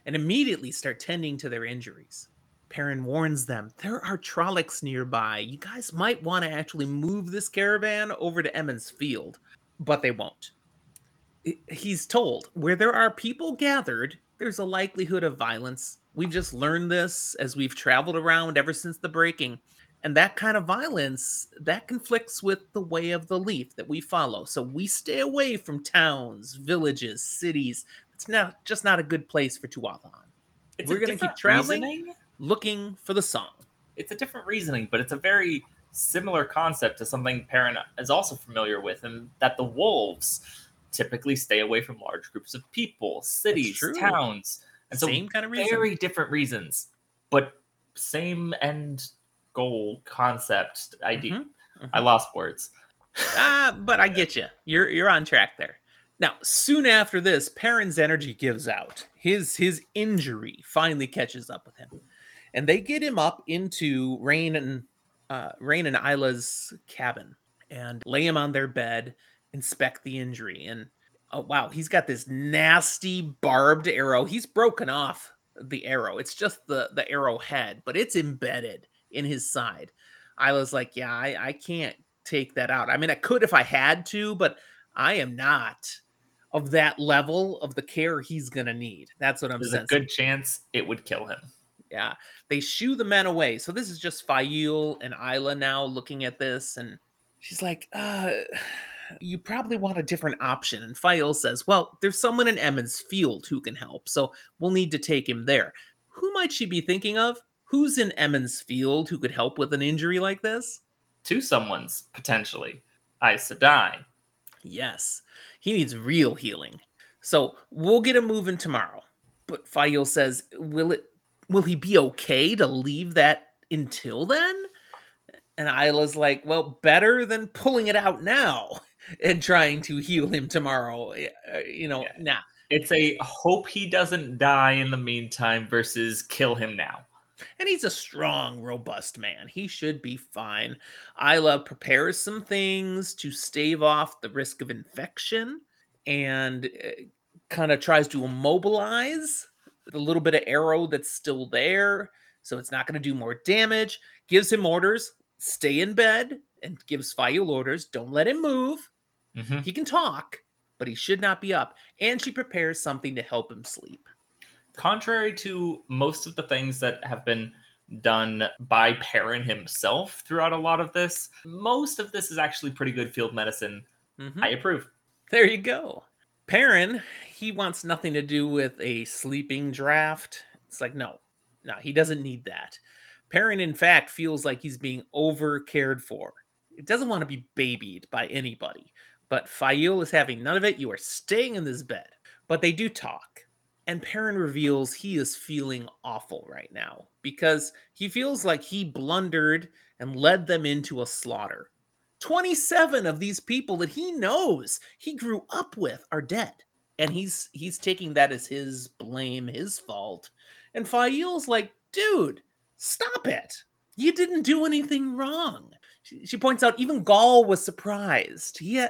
S2: and immediately start tending to their injuries. Perrin warns them there are Trollocs nearby. You guys might want to actually move this caravan over to Emond's Field, but they won't. He's told where there are people gathered, there's a likelihood of violence. We've just learned this as we've traveled around ever since the breaking. And that kind of violence that conflicts with the way of the leaf that we follow. So we stay away from towns, villages, cities it's not just not a good place for Tuatha'an. It's We're going to keep traveling, reasoning. looking for the song.
S1: It's a different reasoning, but it's a very similar concept to something Perrin is also familiar with, and that the wolves typically stay away from large groups of people, cities, towns, and
S2: same so kind of reason.
S1: very different reasons, but same end goal concept idea. Mm-hmm. Mm-hmm. I lost words.
S2: Ah, uh, but I get you. You're you're on track there. Now, soon after this, Perrin's energy gives out. His his injury finally catches up with him, and they get him up into Raen and uh, Raen and Ila's cabin and lay him on their bed, inspect the injury, and oh wow, he's got this nasty barbed arrow. He's broken off the arrow. It's just the the arrow head, but it's embedded in his side. Ila's like, yeah, I, I can't take that out. I mean, I could if I had to, but I am not of that level of the care he's going to need. That's what I'm saying.
S1: There's
S2: sensing.
S1: a good chance it would kill him.
S2: Yeah. They shoo the men away. So this is just Faile and Ila now looking at this. And she's like, uh, you probably want a different option. And Faile says, well, there's someone in Emond's Field who can help. So we'll need to take him there. Who might she be thinking of? Who's in Emond's Field who could help with an injury like this?
S1: Two someone's potentially. Aes Sedai.
S2: Yes. He needs real healing. So we'll get him moving tomorrow. But Faile says, will it will he be okay to leave that until then? And Ila's like, well, better than pulling it out now and trying to heal him tomorrow. Uh, you know, yeah. nah.
S1: It's a hope he doesn't die in the meantime versus kill him now.
S2: And he's a strong, robust man. He should be fine. Ila prepares some things to stave off the risk of infection and uh, kind of tries to immobilize the little bit of arrow that's still there. So it's not going to do more damage. Gives him orders stay in bed and gives Faile orders don't let him move. Mm-hmm. He can talk, but he should not be up. And she prepares something to help him sleep.
S1: Contrary to most of the things that have been done by Perrin himself throughout a lot of this, most of this is actually pretty good field medicine. Mm-hmm. I approve.
S2: There you go. Perrin, he wants nothing to do with a sleeping draft. It's like, no, no, he doesn't need that. Perrin, in fact, feels like he's being over cared for. It doesn't want to be babied by anybody. But Faile is having none of it. You are staying in this bed. But they do talk. And Perrin reveals he is feeling awful right now because he feels like he blundered and led them into a slaughter. 27 of these people that he knows he grew up with are dead. And he's he's taking that as his blame, his fault. And Faile's like, dude, stop it. You didn't do anything wrong. She, points out even Gaul was surprised. He uh,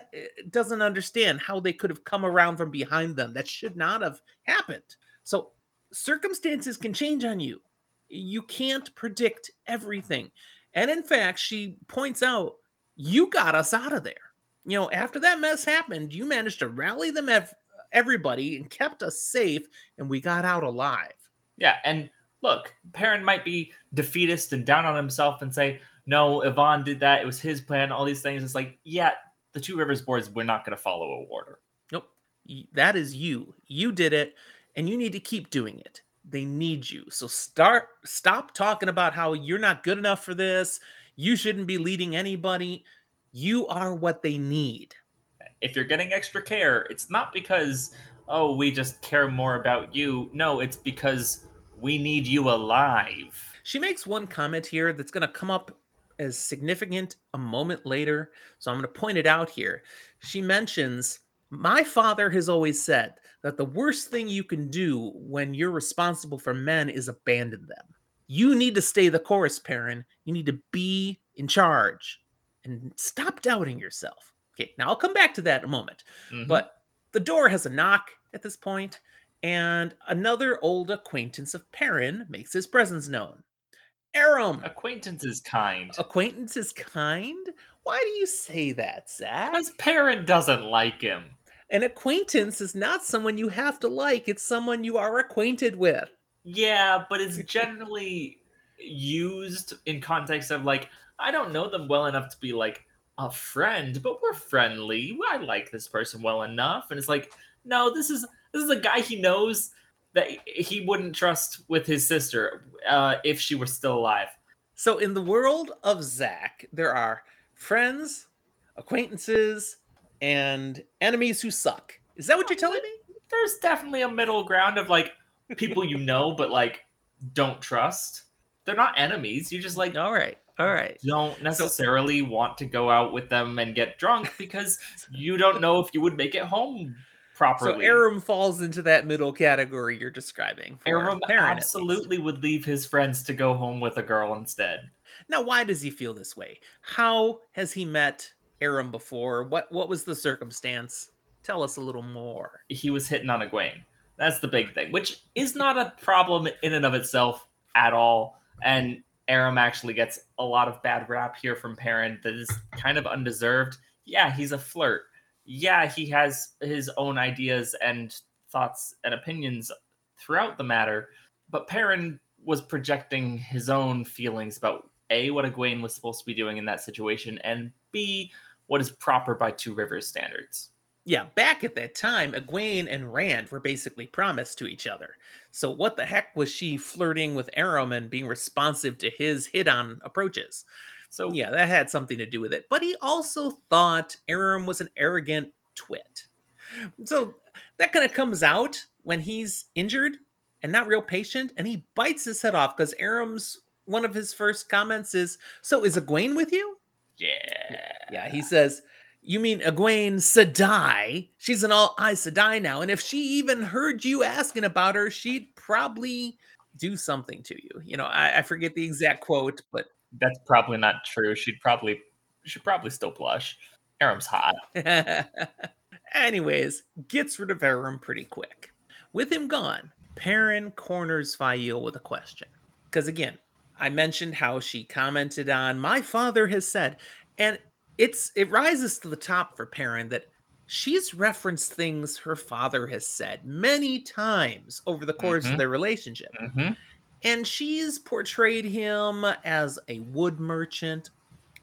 S2: doesn't understand how they could have come around from behind them. That should not have happened. So circumstances can change on you. You can't predict everything. And in fact, she points out you got us out of there. You know, after that mess happened, you managed to rally them ev- everybody and kept us safe, and we got out alive.
S1: Yeah, and look, Perrin might be defeatist and down on himself and say, "No, Ihvon did that. It was his plan. All these things." It's like, yeah, the Two Rivers boards we're not going to follow a order.
S2: Nope, that is you. You did it, and you need to keep doing it. They need you. So start. Stop talking about how you're not good enough for this you shouldn't be leading anybody. You are what they need.
S1: If you're getting extra care, it's not because, oh, we just care more about you. No, it's because we need you alive.
S2: She makes one comment here that's going to come up as significant a moment later. So I'm going to point it out here. She mentions, My father has always said that the worst thing you can do when you're responsible for men is abandon them. You need to stay the course, Perrin. You need to be in charge and stop doubting yourself. Okay, now I'll come back to that in a moment. Mm-hmm. But the door has a knock at this point, and another old acquaintance of Perrin makes his presence known. Aram.
S1: Acquaintance is kind.
S2: Acquaintance is kind? Why do you say that, Zach?
S1: His parent doesn't like him.
S2: An acquaintance is not someone you have to like, it's someone you are acquainted with.
S1: Yeah, but it's generally used in context of like I don't know them well enough to be like a friend, but we're friendly. I like this person well enough, and it's like no, this is this is a guy he knows that he wouldn't trust with his sister uh, if she were still alive.
S2: So in the world of Zach, there are friends, acquaintances, and enemies who suck. Is that what you're telling me?
S1: There's definitely a middle ground of like people you know but like don't trust. They're not enemies. You just like
S2: all right, all right.
S1: Don't necessarily so, want to go out with them and get drunk because you don't know if you would make it home properly.
S2: So Aram falls into that middle category you're describing.
S1: Aram absolutely would leave his friends to go home with a girl instead.
S2: Now, why does he feel this way? How has he met Aram before? What what was the circumstance? Tell us a little more.
S1: He was hitting on Egwene. That's the big thing, which is not a problem in and of itself at all. And Aram actually gets a lot of bad rap here from Perrin that is kind of undeserved. Yeah, he's a flirt. Yeah, he has his own ideas and thoughts and opinions throughout the matter. But Perrin was projecting his own feelings about A, what Egwene was supposed to be doing in that situation, and B, what is proper by Two Rivers standards.
S2: Yeah, back at that time, Egwene and Rand were basically promised to each other. So what the heck was she flirting with Aram and being responsive to his hit-on approaches? So yeah, that had something to do with it. But he also thought Aram was an arrogant twit. So that kind of comes out when he's injured and not real patient, and he bites his head off because Aram's one of his first comments is, "So is Egwene with you?"
S1: Yeah,
S2: yeah. He says, "You mean Egwene Sedai? She's an all Aes Sedai now, and if she even heard you asking about her, she'd probably do something to you." You know, I, I forget the exact quote, but
S1: that's probably not true. She'd probably she'd probably still blush. Aram's hot.
S2: Anyways, gets rid of Aram pretty quick. With him gone, Perrin corners Faile with a question. Because again, I mentioned how she commented on my father has said, and it's it rises to the top for Perrin that she's referenced things her father has said many times over the course mm-hmm. of their relationship.
S1: Mm-hmm.
S2: And she's portrayed him as a wood merchant,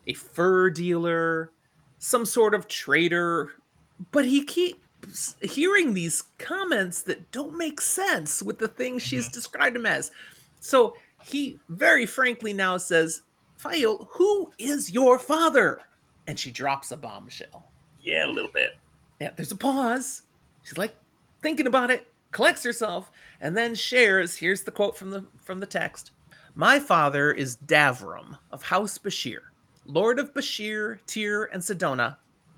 S2: a fur dealer, some sort of trader, but he keeps hearing these comments that don't make sense with the things she's mm-hmm. described him as. So he very frankly now says, Faile, who is your father? And she drops a bombshell.
S1: Yeah, a little bit.
S2: Yeah, there's a pause. She's like thinking about it, collects herself, and then shares. Here's the quote from the from the text. My father is Davram of House Bashere Lord of Bashere Tyr, and Sidona,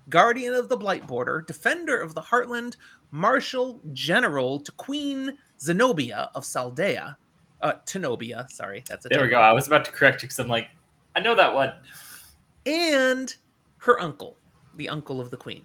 S2: guardian of the Blight Border, defender of the Heartland, marshal general to Queen Zenobia of Saldaea, uh, Tenobia. Sorry, that's
S1: a. There we go. I was about to correct you because I'm like, I know that one.
S2: And her uncle, the uncle of the queen.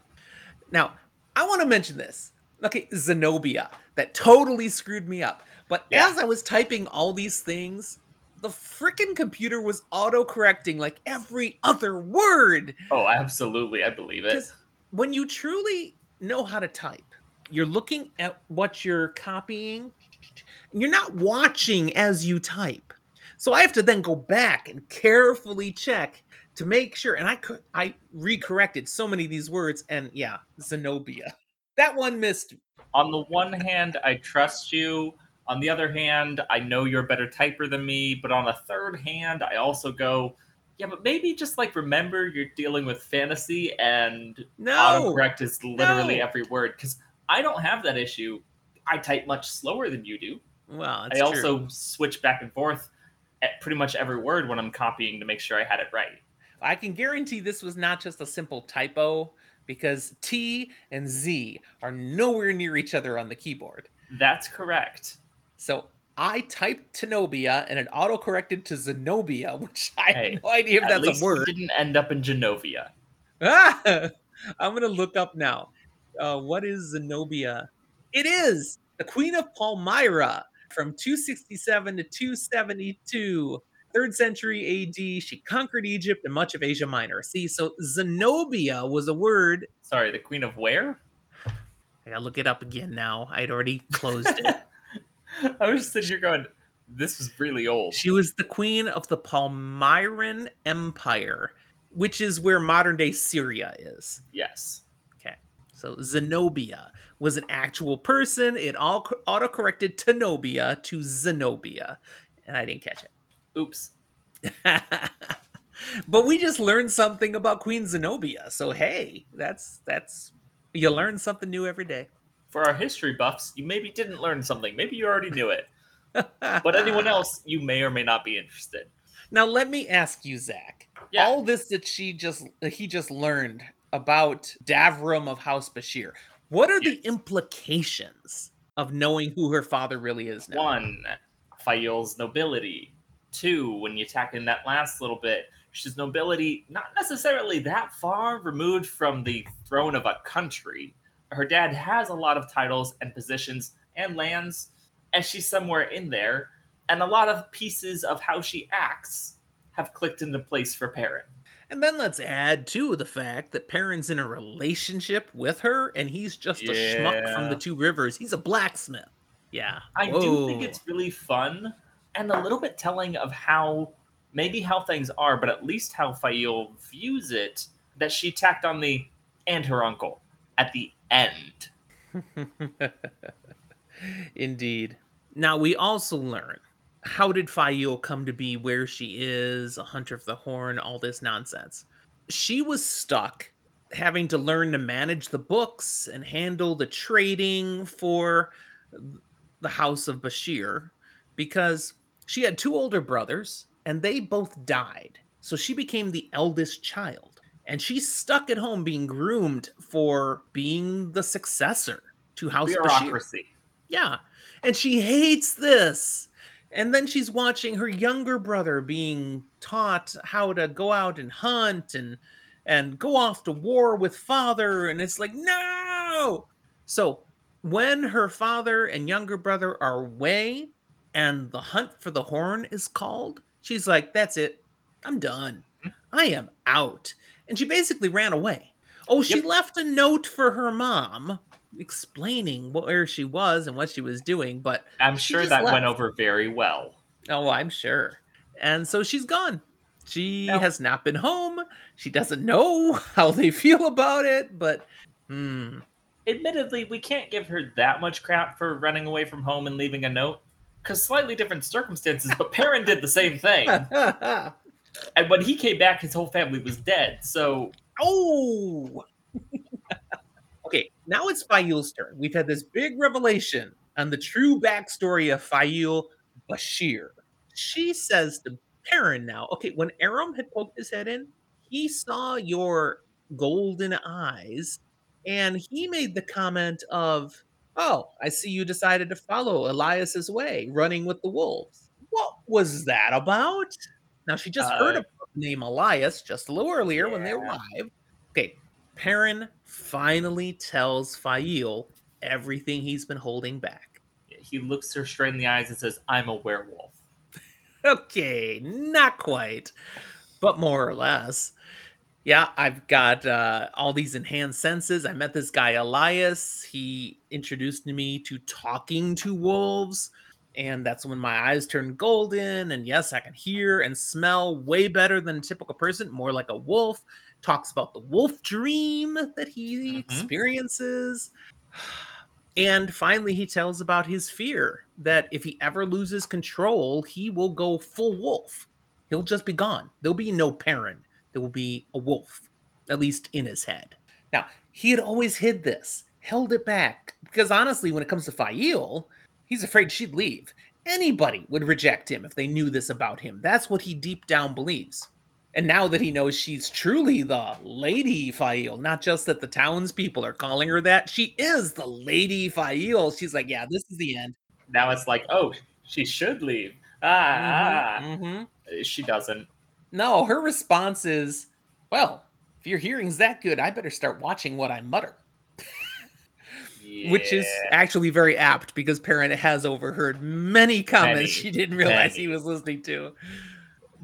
S2: Now, I want to mention this. Okay, Zenobia. That totally screwed me up. But yeah. as I was typing all these things, the freaking computer was auto correcting like every other word.
S1: Oh, absolutely. I believe it.
S2: When you truly know how to type, you're looking at what you're copying you're not watching as you type. So I have to then go back and carefully check to make sure. And I could I recorrected so many of these words, and yeah, Zenobia. That one missed.
S1: On the one hand, I trust you. On the other hand, I know you're a better typer than me. But on the third hand, I also go, yeah, but maybe just like remember you're dealing with fantasy and
S2: no,
S1: autocorrect is literally no. every word. Because I don't have that issue. I type much slower than you do.
S2: Well,
S1: I also switch back and forth at pretty much every word when I'm copying to make sure I had it right.
S2: I can guarantee this was not just a simple typo because T and Z are nowhere near each other on the keyboard.
S1: That's correct.
S2: So I typed Tenobia and it auto corrected to Zenobia, which I hey, have no idea if that's a word.
S1: didn't end up in Genovia.
S2: Ah, I'm gonna look up now. Uh, what is Zenobia? It is the Queen of Palmyra from 267 to 272. Third century AD, she conquered Egypt and much of Asia Minor. See, so Zenobia was a word.
S1: Sorry, the queen of where?
S2: I gotta look it up again now. I'd already closed it.
S1: I was just sitting here going, this is really old.
S2: She was the queen of the Palmyran Empire, which is where modern day Syria is.
S1: Yes.
S2: Okay. So Zenobia was an actual person. It all autocorrected Tenobia to Zenobia, and I didn't catch it.
S1: Oops.
S2: but we just learned something about Queen Zenobia. So hey, that's that's you learn something new every day.
S1: For our history buffs, you maybe didn't learn something. Maybe you already knew it. but anyone else, you may or may not be interested.
S2: Now let me ask you, Zach. Yeah. All this that she just he just learned about Davram of House Bashere. What are yes. the implications of knowing who her father really is now?
S1: One, Faile's nobility. Two, when you tack in that last little bit, she's nobility not necessarily that far removed from the throne of a country. Her dad has a lot of titles and positions and lands, and she's somewhere in there. And a lot of pieces of how she acts have clicked into place for Perrin.
S2: And then let's add to the fact that Perrin's in a relationship with her, and he's just yeah. a schmuck from the Two Rivers. He's a blacksmith. Yeah,
S1: I Whoa. do think it's really fun, and a little bit telling of how maybe how things are, but at least how Faile views it. That she tacked on the and her uncle at the end.
S2: Indeed. Now we also learn how did Faile come to be where she is, a hunter of the horn, all this nonsense. She was stuck having to learn to manage the books and handle the trading for the house of Bashere because she had two older brothers and they both died. So she became the eldest child and she's stuck at home being groomed for being the successor to House Bureaucracy. Bashere. Yeah. And she hates this. And then she's watching her younger brother being taught how to go out and hunt and and go off to war with father and it's like no. So when her father and younger brother are away and the hunt for the horn is called, she's like that's it. I'm done. I am out. And she basically ran away. Oh, she yep. left a note for her mom explaining where she was and what she was doing, but
S1: I'm sure that left. went over very well.
S2: Oh, I'm sure. And so she's gone. She no. has not been home. She doesn't know how they feel about it, but hmm.
S1: Admittedly, we can't give her that much crap for running away from home and leaving a note because slightly different circumstances, but Perrin did the same thing. and when he came back, his whole family was dead. So,
S2: oh, Okay, now it's Faile's turn. We've had this big revelation on the true backstory of Faile Bashere. She says to Perrin now, okay, when Aram had poked his head in, he saw your golden eyes and he made the comment of, Oh, I see you decided to follow Elyas's way, running with the wolves. What was that about? Now, she just uh, heard about the name Elyas just a little earlier yeah. when they arrived. Okay, Perrin finally tells Faile everything he's been holding back.
S1: He looks her straight in the eyes and says, I'm a werewolf.
S2: okay, not quite, but more or less. Yeah, I've got uh, all these enhanced senses. I met this guy, Elyas. He introduced me to talking to wolves. And that's when my eyes turned golden. And yes, I can hear and smell way better than a typical person, more like a wolf talks about the wolf dream that he mm-hmm. experiences. And finally, he tells about his fear that if he ever loses control, he will go full wolf. He'll just be gone. There'll be no Perrin. There will be a wolf, at least in his head. Now, he had always hid this, held it back, because honestly, when it comes to Faile, he's afraid she'd leave. Anybody would reject him if they knew this about him. That's what he deep down believes. And now that he knows she's truly the Lady Faile, not just that the townspeople are calling her that, she is the Lady Faile. She's like, yeah, this is the end.
S1: Now it's like, oh, she should leave. Ah, mm-hmm, mm-hmm. she doesn't.
S2: No, her response is, well, if your hearing's that good, I better start watching what I mutter. Yeah. Which is actually very apt because Perrin has overheard many comments many, she didn't realize many. he was listening to.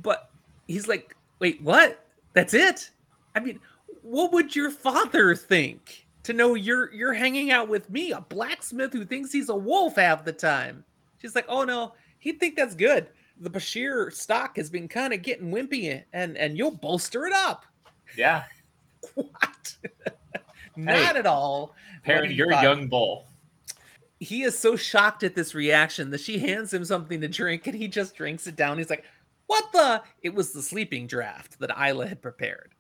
S2: But he's like, Wait, what? That's it? I mean, what would your father think to know you're you're hanging out with me, a blacksmith who thinks he's a wolf half the time? She's like, oh no, he'd think that's good. The Bashere stock has been kind of getting wimpy, and and you'll bolster it up.
S1: Yeah.
S2: what? Not hey, at all.
S1: Perrin, you're a young bull.
S2: He is so shocked at this reaction that she hands him something to drink, and he just drinks it down. He's like, what the? It was the sleeping draft that Ila had prepared.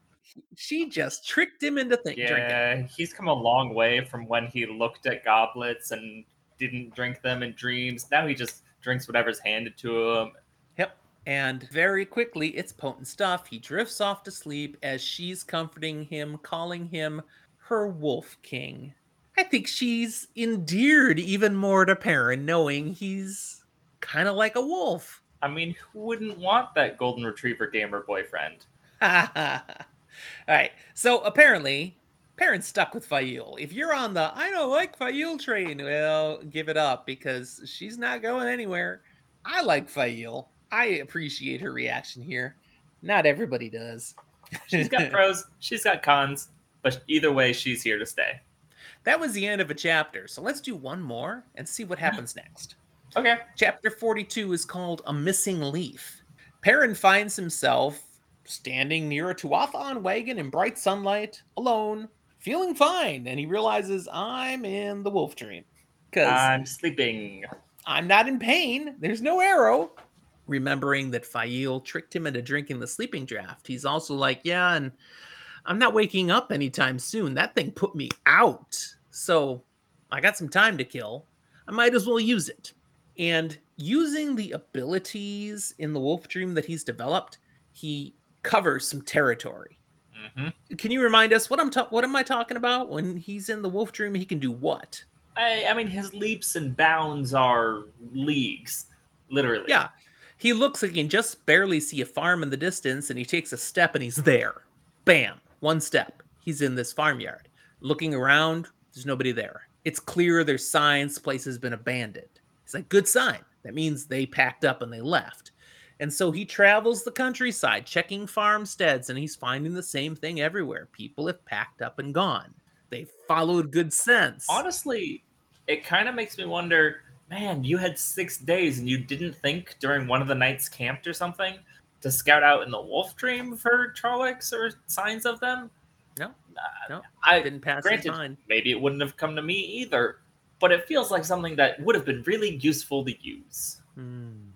S2: She just tricked him into thinking.
S1: Yeah, drinking. he's come a long way from when he looked at goblets and didn't drink them in dreams. Now he just drinks whatever's handed to him.
S2: And very quickly, it's potent stuff. He drifts off to sleep as she's comforting him, calling him her wolf king. I think she's endeared even more to Perrin, knowing he's kind of like a wolf.
S1: I mean, who wouldn't want that golden retriever gamer boyfriend?
S2: All right. So apparently, Perrin's stuck with Faile. If you're on the I don't like Faile train, well, give it up because she's not going anywhere. I like Faile. I appreciate her reaction here. Not everybody does.
S1: she's got pros, she's got cons, but either way, she's here to stay.
S2: That was the end of a chapter. So let's do one more and see what happens next.
S1: Okay.
S2: Chapter 42 is called A Missing Leaf. Perrin finds himself standing near a Tuatha'an wagon in bright sunlight, alone, feeling fine, and he realizes I'm in the wolf dream. Because
S1: I'm sleeping.
S2: I'm not in pain. There's no arrow. Remembering that Faile tricked him into drinking the sleeping draft, he's also like, Yeah, and I'm not waking up anytime soon. That thing put me out. So I got some time to kill. I might as well use it. And using the abilities in the wolf dream that he's developed, he covers some territory.
S1: hmm
S2: Can you remind us what I'm ta- what am I talking about? When he's in the wolf dream, he can do what?
S1: I, I mean, his leaps and bounds are leagues, literally.
S2: Yeah. He looks like he can just barely see a farm in the distance and he takes a step and he's there. Bam. One step. He's in this farmyard. Looking around, there's nobody there. It's clear there's signs place has been abandoned. It's like good sign. That means they packed up and they left. And so he travels the countryside checking farmsteads and he's finding the same thing everywhere. People have packed up and gone. They followed good sense.
S1: Honestly, it kind of makes me wonder man, you had six days and you didn't think during one of the nights camped or something to scout out in the wolf dream for Trollocs or signs of them?
S2: No. No.
S1: I
S2: Didn't pass
S1: granted, maybe it wouldn't have come to me either, but it feels like something that would have been really useful to use.
S2: Hmm.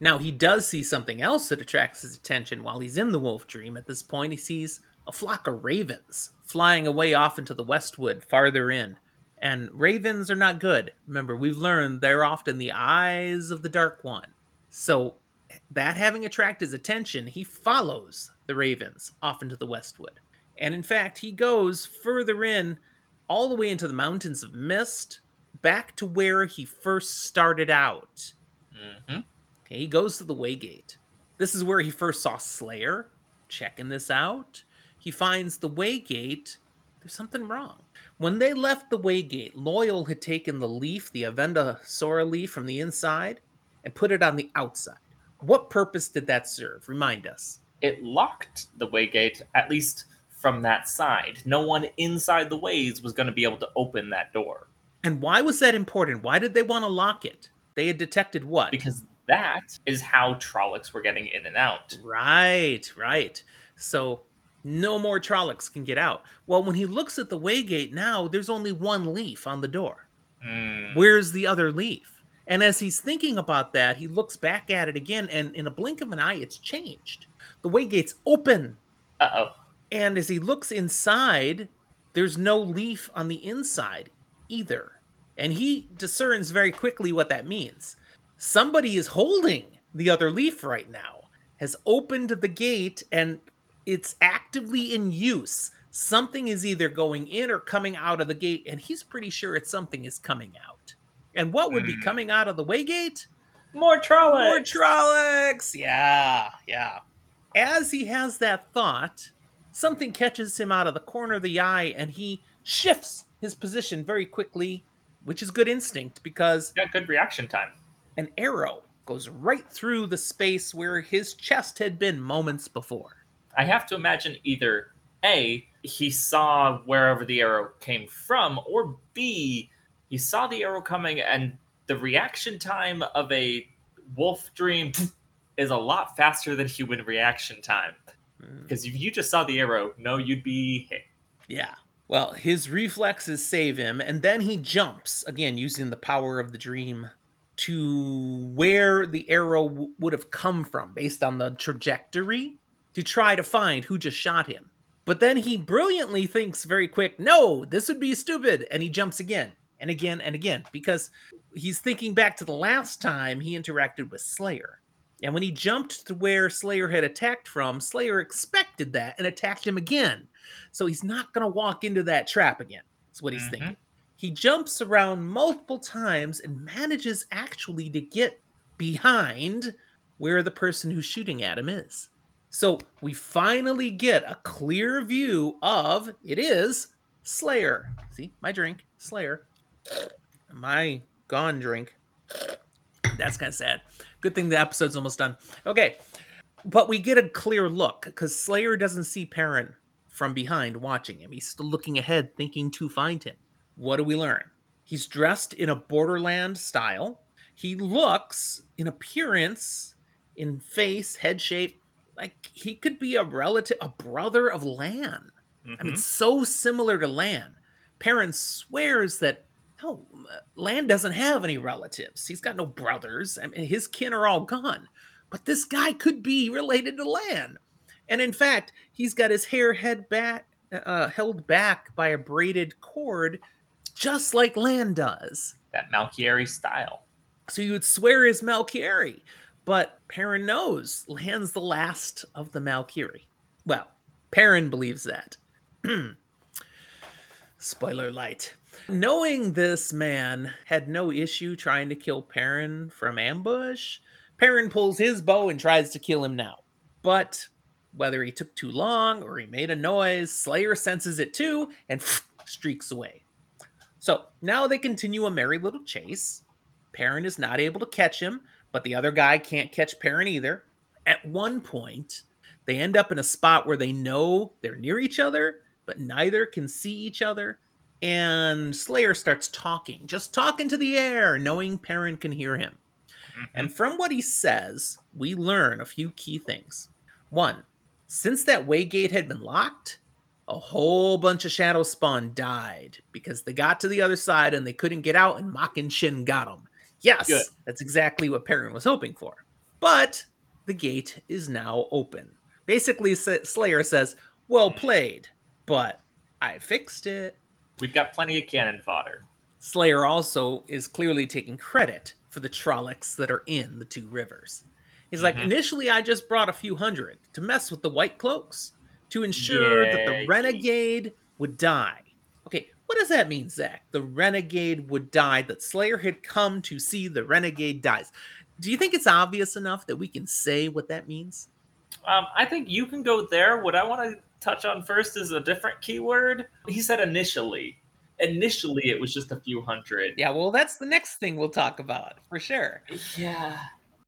S2: Now he does see something else that attracts his attention while he's in the wolf dream. At this point, he sees a flock of ravens flying away off into the westwood farther in. And ravens are not good. Remember, we've learned they're often the eyes of the dark one. So that having attracted his attention, he follows the ravens off into the westwood. And in fact, he goes further in, all the way into the mountains of mist, back to where he first started out.
S1: hmm
S2: Okay, he goes to the Waygate. This is where he first saw Slayer. Checking this out, he finds the Waygate. There's something wrong. When they left the Waygate, Loial had taken the leaf, the Avendesora leaf from the inside, and put it on the outside. What purpose did that serve? Remind us.
S1: It locked the waygate, at least from that side. No one inside the ways was going to be able to open that door
S2: And why was that important? Why did they want to lock it? They had detected what?
S1: because that is how Trollocs were getting in and out.
S2: Right, right. So no more Trollocs can get out. Well, when he looks at the Waygate now, there's only one leaf on the door.
S1: Mm.
S2: Where's the other leaf? And as he's thinking about that, he looks back at it again, and in a blink of an eye, it's changed. The Waygate's open.
S1: Uh oh.
S2: And as he looks inside, there's no leaf on the inside either. And he discerns very quickly what that means. Somebody is holding the other leaf right now, has opened the gate, and it's actively in use. Something is either going in or coming out of the gate, and he's pretty sure it's something is coming out. And what would be
S1: Hmm.
S2: coming out of the Waygate?
S1: More Trollocs.
S2: More Trollocs. Yeah, yeah. As he has that thought, something catches him out of the corner of the eye and he shifts his position very quickly, which is good instinct because
S1: Got good reaction time.
S2: an arrow goes right through the space where his chest had been moments before.
S1: I have to imagine either A, he saw wherever the arrow came from, or B, he saw the arrow coming and the reaction time of a wolf dream is a lot faster than human reaction time.
S2: Hmm.
S1: Because if you just saw the arrow, no, you'd be hit.
S2: Yeah. Well, his reflexes save him, and then he jumps again using the power of the dream to where the arrow w- would have come from based on the trajectory to try to find who just shot him. But then he brilliantly thinks very quick, no, this would be stupid. And he jumps again and again and again because he's thinking back to the last time he interacted with Slayer. And when he jumped to where Slayer had attacked from, Slayer expected that and attacked him again. So he's not going to walk into that trap again. That's what he's
S1: Mhm.
S2: thinking. He jumps around multiple times and manages actually to get behind where the person who's shooting at him is. So we finally get a clear view of it is Slayer. See, my drink, Slayer. My gone drink. That's kind of sad. Good thing the episode's almost done. Okay. But we get a clear look because Slayer doesn't see Perrin from behind watching him. He's still looking ahead, thinking to find him. What do we learn? He's dressed in a Borderland style. he looks in appearance, in face, head shape, like he could be a relative, a brother of Lan. I mean,
S1: Mhm.
S2: so similar to Lan. Perrin swears that no, Lan doesn't have any relatives. He's got no brothers. I mean, his kin are all gone. But this guy could be related to Lan. And in fact, he's got his hair head back, uh, held back by a braided cord, just like Lan does.
S1: that Malkieri style.
S2: So you would swear is Malkieri. But Perrin knows Lan's the last of the Malkieri. Well, Perrin believes that. Spoiler light. Knowing this man had no issue trying to kill Perrin from ambush, Perrin pulls his bow and tries to kill him now. But whether he took too long or he made a noise, Slayer senses it too and streaks away. So now they continue a merry little chase. Perrin is not able to catch him, but the other guy can't catch Perrin either. At one point, they end up in a spot where they know they're near each other, but neither can see each other. And Slayer starts talking, just talking to the air, knowing Perrin can hear him.
S1: Mhm.
S2: And from what he says, we learn a few key things. One, since that waygate had been locked, a whole bunch of shadow spawn died because they got to the other side and they couldn't get out, and and Shin got them. Yes,
S1: Good.
S2: that's exactly what Perrin was hoping for. But the gate is now open. Basically, Slayer says, Well played, but I fixed it.
S1: We've got plenty of cannon fodder.
S2: Slayer also is clearly taking credit for the Trollocs that are in the two rivers. He's like,
S1: Mhm.
S2: initially, I just brought a few hundred to mess with the White Cloaks to ensure that the renegade would die. Okay, what does that mean, Zach? The renegade would die, that Slayer had come to see the renegade dies. Do you think it's obvious enough that we can say what that means?
S1: Um, I think you can go there. What I want to touch on first is a different keyword. He said initially. Initially, it was just a few hundred.
S2: Yeah, well, that's the next thing we'll talk about for sure.
S1: Yeah.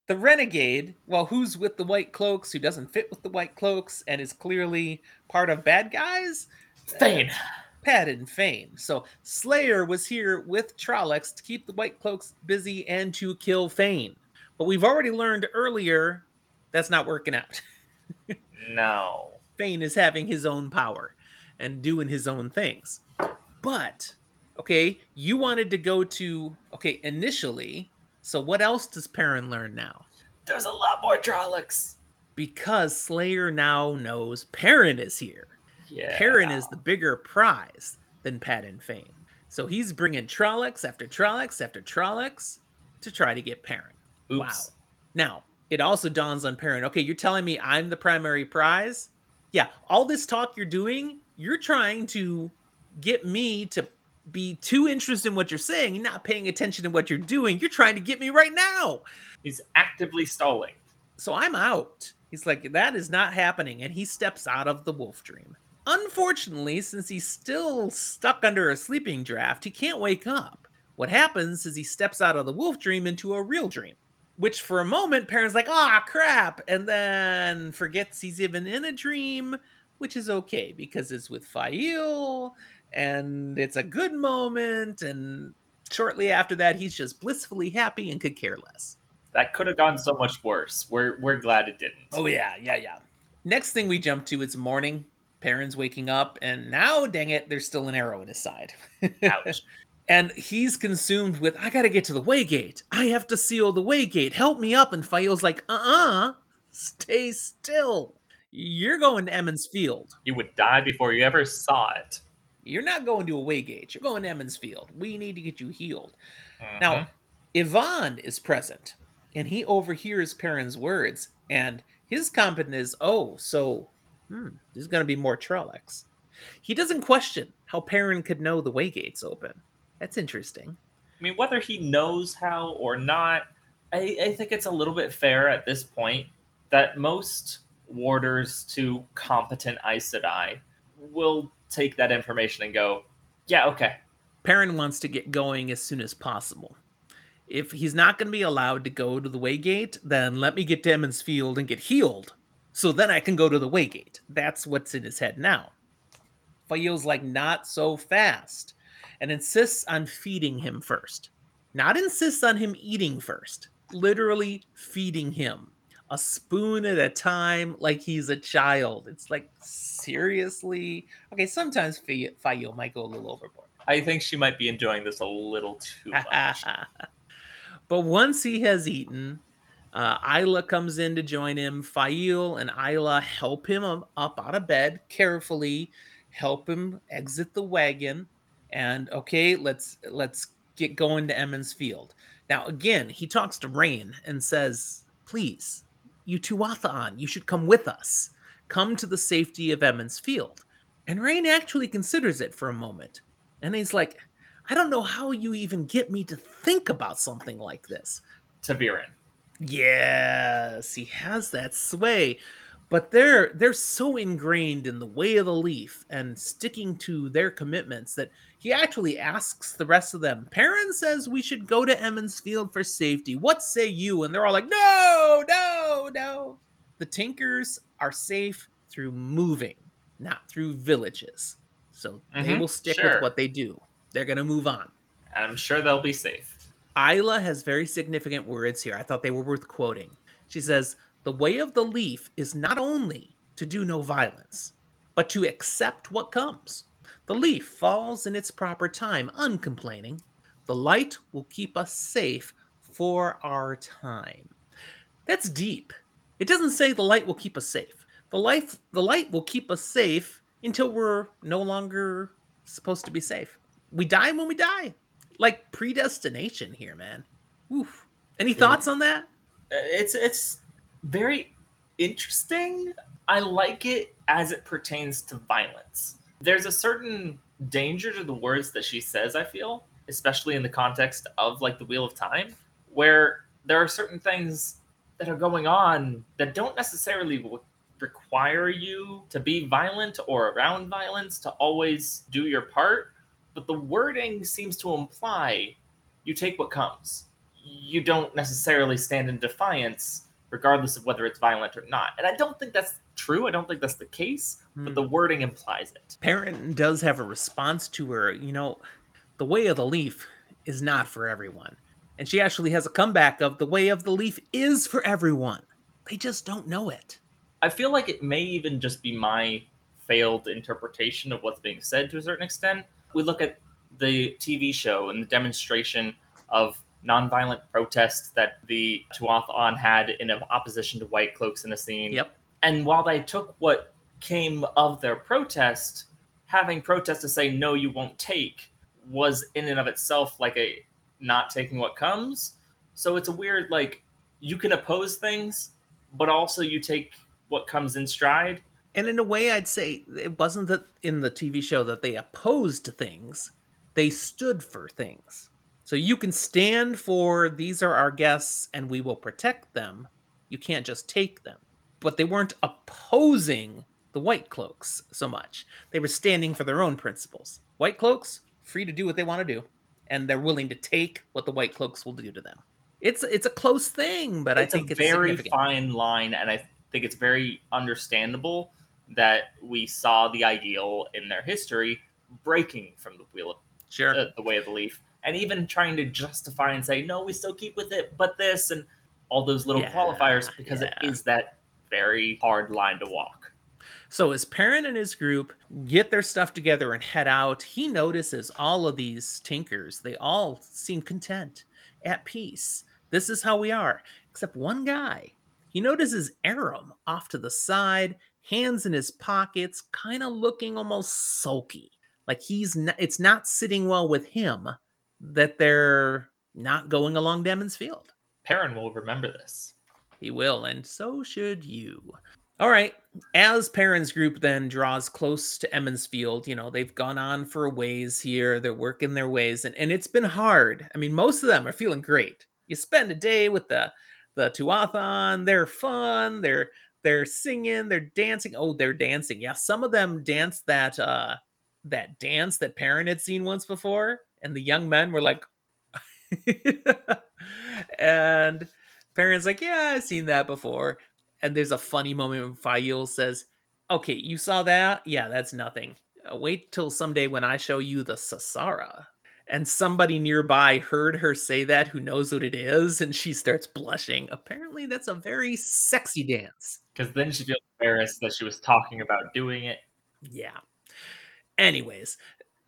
S2: the renegade, well, who's with the white cloaks, who doesn't fit with the white cloaks, and is clearly part of bad guys?
S1: Thane.
S2: Pat and Fain. So Slayer was here with Trollocs to keep the white cloaks busy and to kill Fain. But we've already learned earlier that's not working out.
S1: No.
S2: Fain is having his own power and doing his own things. But okay, you wanted to go to okay initially. So what else does Perrin learn now?
S1: There's a lot more Trollocs.
S2: because Slayer now knows Perrin is here.
S1: Yeah.
S2: Perrin is the bigger prize than Pat and Fain. So he's bringing Trollocs after Trollocs after Trollocs to try to get Perrin.
S1: Oops.
S2: Wow. Now, it also dawns on Perrin okay, you're telling me I'm the primary prize? Yeah, all this talk you're doing, you're trying to get me to be too interested in what you're saying. You're not paying attention to what you're doing. You're trying to get me right now.
S1: He's actively stalling.
S2: So I'm out. He's like, that is not happening. And he steps out of the wolf dream. Unfortunately, since he's still stuck under a sleeping draft, he can't wake up. What happens is he steps out of the wolf dream into a real dream, which for a moment, Perrin's like, ah, crap. And then forgets he's even in a dream, which is okay because it's with Faile and it's a good moment. And shortly after that, he's just blissfully happy and could care less.
S1: That could have gone so much worse. We're we're glad it didn't.
S2: Oh yeah, yeah, yeah. Next thing we jump to is morning. Perrin's waking up, and now, dang it, there's still an arrow in his side.
S1: Ouch.
S2: and he's consumed with, I gotta get to the waygate. I have to seal the waygate. Help me up. And Faile's like, uh-uh, stay still. You're going to Emond's Field.
S1: you would die before you ever saw it.
S2: You're not going to a waygate. You're going to Emond's Field. We need to get you healed.
S1: Mhm.
S2: Now, Ihvon is present, and he overhears Perrin's words, and his comment is, "Oh, so hmm, there's going to be more Trollocs." He doesn't question how Perrin could know the waygate's open. That's interesting.
S1: I mean, whether he knows how or not, I, I think it's a little bit fair at this point that most warders to competent Aes Sedai will take that information and go, yeah, okay.
S2: Perrin wants to get going as soon as possible. If he's not going to be allowed to go to the waygate, then let me get to Emond's Field and get healed, so then I can go to the waygate. That's what's in his head now. Faile's like, not so fast, and insists on feeding him first. not insists on him eating first, literally feeding him a spoon at a time like he's a child. It's like, seriously? Okay, sometimes Faile might go a little overboard.
S1: I think she might be enjoying this a little too much.
S2: but once he has eaten, uh, Ila comes in to join him. Faile and Ila help him up out of bed carefully, help him exit the wagon, and okay, let's let's get going to Emond's Field. Now again, he talks to Raen and says, "Please, you Tuatha'an, you should come with us. Come to the safety of Emond's Field." And Raen actually considers it for a moment, and he's like, "I don't know how you even get me to think about something like this."
S1: ta'veren.
S2: Yes, he has that sway, but they're they're so ingrained in the way of the leaf and sticking to their commitments that he actually asks the rest of them. Perrin says we should go to Emond's Field for safety. What say you? And they're all like, no, no, no. The Tinkers are safe through moving, not through villages. So mm-hmm, they will stick sure. with what they do. They're gonna move on.
S1: I'm sure they'll be safe.
S2: Ila has very significant words here. I thought they were worth quoting. She says, The way of the leaf is not only to do no violence, but to accept what comes. The leaf falls in its proper time, uncomplaining. The light will keep us safe for our time. That's deep. It doesn't say the light will keep us safe. The life the light will keep us safe until we're no longer supposed to be safe. We die when we die like predestination here, man. Oof. Any thoughts on that?
S1: Uh, it's it's very interesting. I like it as it pertains to violence. There's a certain danger to the words that she says, I feel, especially in the context of like the Wheel of Time, where there are certain things that are going on that don't necessarily require you to be violent or around violence to always do your part but the wording seems to imply you take what comes. You don't necessarily stand in defiance, regardless of whether it's violent or not. And I don't think that's true. I don't think that's the case, hmm. but the wording implies it.
S2: Perrin does have a response to her. You know, the way of the leaf is not for everyone. And she actually has a comeback of the way of the leaf is for everyone. They just don't know it.
S1: I feel like it may even just be my failed interpretation of what's being said to a certain extent we look at the TV show and the demonstration of nonviolent protests that the Tuath Tuatha'an had in opposition to white cloaks in a scene.
S2: Yep.
S1: And while they took what came of their protest, having protests to say no, you won't take was in and of itself like a not taking what comes. So it's a weird like you can oppose things, but also you take what comes in stride
S2: and in a way i'd say it wasn't that in the tv show that they opposed things they stood for things. So you can stand for these are our guests and we will protect them. You can't just take them. But they weren't opposing the white cloaks so much. They were standing for their own principles. White cloaks free to do what they want to do and they're willing to take what the white cloaks will do to them. It's it's a close thing but it's i think it's a
S1: very fine line and i think it's very understandable that we saw the ideal in their history breaking from the wheel of
S2: sure.
S1: uh, the way of the leaf and even trying to justify and say no we still keep with it but this and all those little yeah, qualifiers because yeah. it is that very hard line to walk
S2: so as Perrin and his group get their stuff together and head out, he notices all of these tinkers. They all seem content, at peace. This is how we are, except one guy. He notices Aram off to the side hands in his pockets, kind of looking almost sulky. Like he's not, it's not sitting well with him that they're not going along Emond's Field.
S1: Perrin will remember this.
S2: He will, and so should you. All right. As Perrin's group then draws close to Emond's Field, you know, they've gone on for a ways here. They're working their ways, and, and it's been hard. I mean, most of them are feeling great. You spend a day with the the Tuatha'an, they're fun, they're they're singing, they're dancing. Oh, they're dancing. Yeah, some of them dance that uh that dance that Perrin had seen once before, and the young men were like, and Perrin's like, yeah, I've seen that before. And there's a funny moment when Faile says, "Okay, you saw that? Yeah, that's nothing. Uh, wait till someday when I show you the Sasara." And somebody nearby heard her say that who knows what it is and she starts blushing. Apparently that's a very sexy dance.
S1: Because then she feels embarrassed that she was talking about doing it.
S2: Yeah. Anyways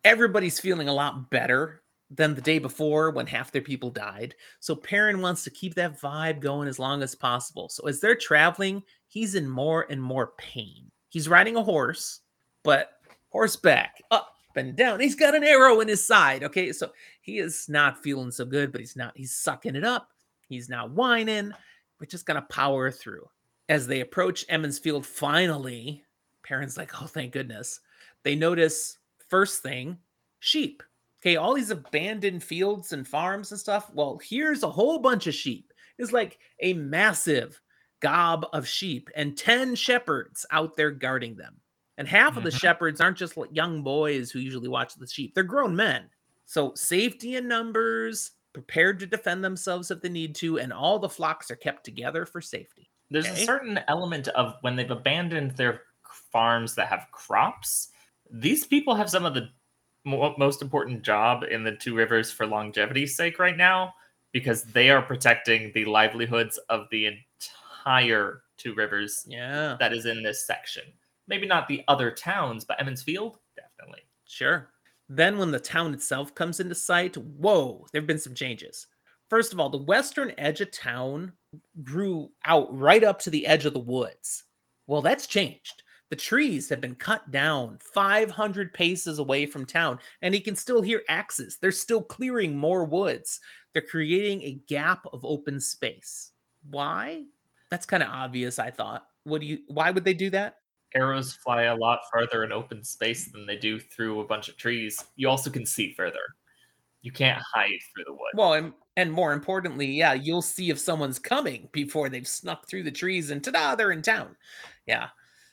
S2: everybody's feeling a lot better than the day before when half their people died. So perrin wants to keep that vibe going as long as possible. So as they're traveling he's in more and more pain. He's riding a horse but horseback. Up and down. He's got an arrow in his side. Okay, so he is not feeling so good, but he's not, he's sucking it up. He's not whining. We're just gonna power through. As they approach Emond's Field, finally, Perrin's like, oh, thank goodness. They notice first thing, sheep. Okay, all these abandoned fields and farms and stuff. Well, here's a whole bunch of sheep. It's like a massive gob of sheep and 10 shepherds out there guarding them. And half mm-hmm. of the mm-hmm. shepherds aren't just young boys who usually watch the sheep, they're grown men. So, safety in numbers, prepared to defend themselves if they need to, and all the flocks are kept together for safety.
S1: There's okay? a certain element of when they've abandoned their farms that have crops, these people have some of the most important job in the two rivers for longevity's sake right now because they are protecting the livelihoods of the entire two rivers
S2: yeah
S1: that is in this section maybe not the other towns, but Emond's Field, definitely.
S2: Sure. Then, when the town itself comes into sight, whoa, there have been some changes. First of all, the western edge of town grew out right up to the edge of the woods. Well, that's changed. The trees have been cut down 500 paces away from town, and he can still hear axes. They're still clearing more woods. They're creating a gap of open space. Why? That's kind of obvious, I thought. What do you why would they do that?
S1: Arrows fly a lot farther in open space than they do through a bunch of trees. You also can see further. You can't hide through the wood.
S2: Well, and, and more importantly, yeah, you'll see if someone's coming before they've snuck through the trees and ta-da, they're in town. Yeah.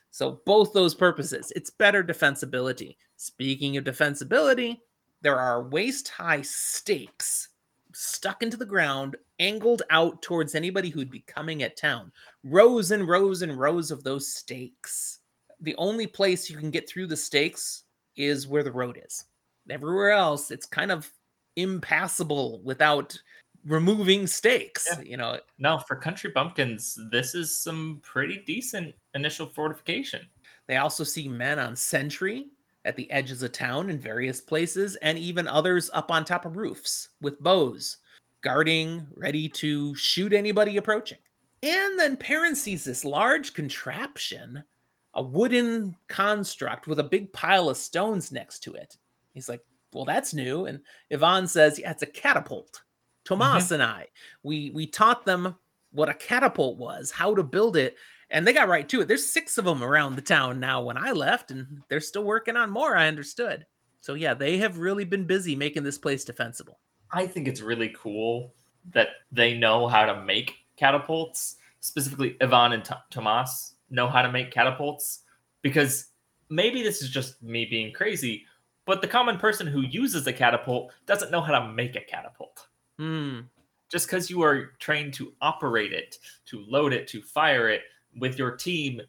S2: So both those purposes, it's better defensibility. Speaking of defensibility, there are waist-high stakes stuck into the ground, angled out towards anybody who'd be coming at town. Rows and rows and rows of those stakes the only place you can get through the stakes is where the road is. Everywhere else, it's kind of impassable without removing stakes. Yeah. You know.
S1: No, for country bumpkins, this is some pretty decent initial fortification.
S2: They also see men on sentry at the edges of town in various places, and even others up on top of roofs with bows, guarding, ready to shoot anybody approaching. And then Perrin sees this large contraption a wooden construct with a big pile of stones next to it. He's like, well, that's new. And Ihvon says, yeah, it's a catapult. Tomas mm-hmm. and I, we we taught them what a catapult was, how to build it, and they got right to it. There's six of them around the town now when I left, and they're still working on more, I understood. So yeah, they have really been busy making this place defensible.
S1: I think it's really cool that they know how to make catapults, specifically Ihvon and T- Tomas know how to make catapults because maybe this is just me being crazy, but the common person who uses a catapult doesn't know how to make a catapult.
S2: Hmm.
S1: Just because you are trained to operate it, to load it, to fire it with your team,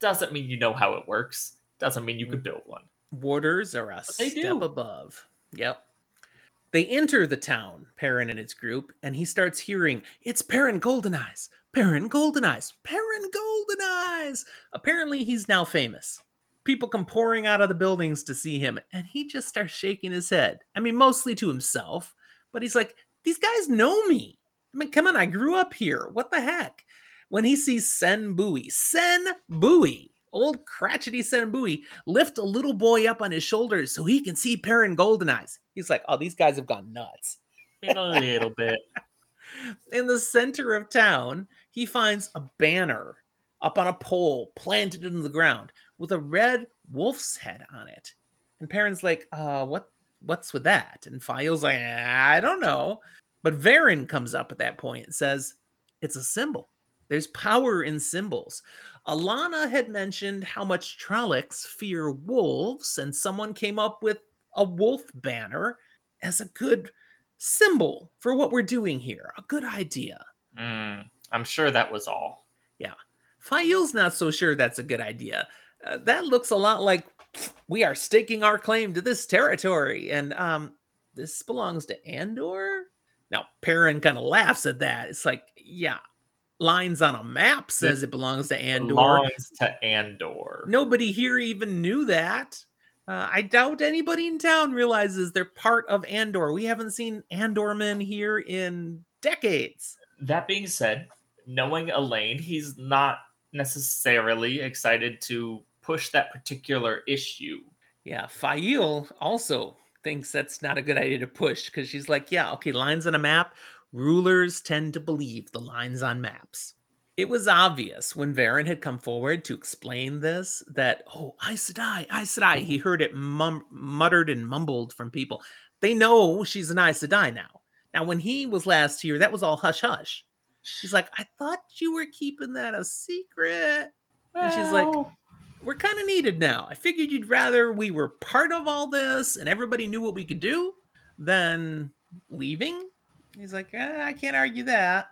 S1: doesn't mean you know how it works. Doesn't mean you could build one.
S2: Warders are a step do. above. Yep. They enter the town, Perrin and his group, and he starts hearing, It's Perrin Golden Eyes, Perrin Golden Eyes, Perrin Golden Eyes. Apparently, he's now famous. People come pouring out of the buildings to see him, and he just starts shaking his head. I mean, mostly to himself, but he's like, These guys know me. I mean, come on, I grew up here. What the heck? When he sees Cenn Buie, Cenn Buie, old crotchety Cenn Buie, lift a little boy up on his shoulders so he can see Perrin Golden Eyes. He's like, Oh, these guys have gone nuts.
S1: a little bit.
S2: In the center of town, he finds a banner up on a pole planted in the ground with a red wolf's head on it. And Perrin's like, uh, what what's with that? And Faile's like, I don't know. But Verin comes up at that point and says, It's a symbol. There's power in symbols. Alanna had mentioned how much Trollocs fear wolves, and someone came up with a wolf banner as a good symbol for what we're doing here. A good idea.
S1: Mm. I'm sure that was all.
S2: Yeah. Faile's not so sure that's a good idea. Uh, that looks a lot like we are staking our claim to this territory. And um, this belongs to Andor? Now, Perrin kind of laughs at that. It's like, yeah, lines on a map says it belongs to Andor.
S1: Belongs to Andor.
S2: Nobody here even knew that. Uh, I doubt anybody in town realizes they're part of Andor. We haven't seen Andormen here in decades.
S1: That being said, knowing Elayne, he's not necessarily excited to push that particular issue.
S2: Yeah, Faile also thinks that's not a good idea to push because she's like, yeah, okay, lines on a map. Rulers tend to believe the lines on maps. It was obvious when Verin had come forward to explain this that, oh, Aes Sedai, Aes Sedai. He heard it mum- muttered and mumbled from people. They know she's an Aes Sedai now. Now, when he was last here, that was all hush hush. She's like, I thought you were keeping that a secret. And she's like, we're kind of needed now. I figured you'd rather we were part of all this and everybody knew what we could do than leaving. He's like, eh, I can't argue that.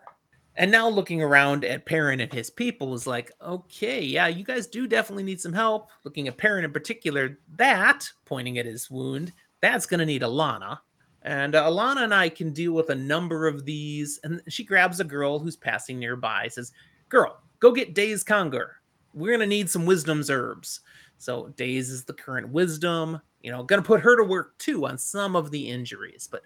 S2: And now looking around at Perrin and his people is like, okay, yeah, you guys do definitely need some help. Looking at Perrin in particular, that, pointing at his wound, that's going to need Alanna. And uh, Alanna and I can deal with a number of these. And she grabs a girl who's passing nearby, says, Girl, go get Daise Congar. We're going to need some wisdom's herbs. So Daise is the current wisdom. You know, going to put her to work too on some of the injuries. But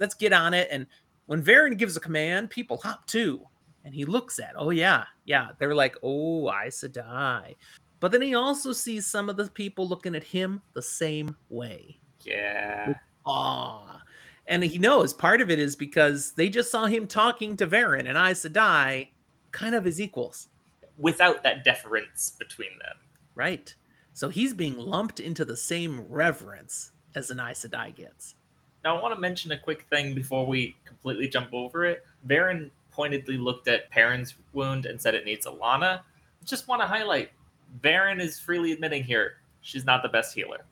S2: let's get on it. And when Verin gives a command, people hop too. And he looks at, oh, yeah, yeah. They're like, oh, Aes Sedai. But then he also sees some of the people looking at him the same way.
S1: Yeah.
S2: Aw. And he knows part of it is because they just saw him talking to Verin and Aes Sedai kind of as equals.
S1: Without that deference between them.
S2: Right. So he's being lumped into the same reverence as an Aes Sedai gets.
S1: Now, I want to mention a quick thing before we completely jump over it. Verin pointedly looked at Perrin's wound and said it needs Alanna. Just want to highlight Verin is freely admitting here she's not the best healer.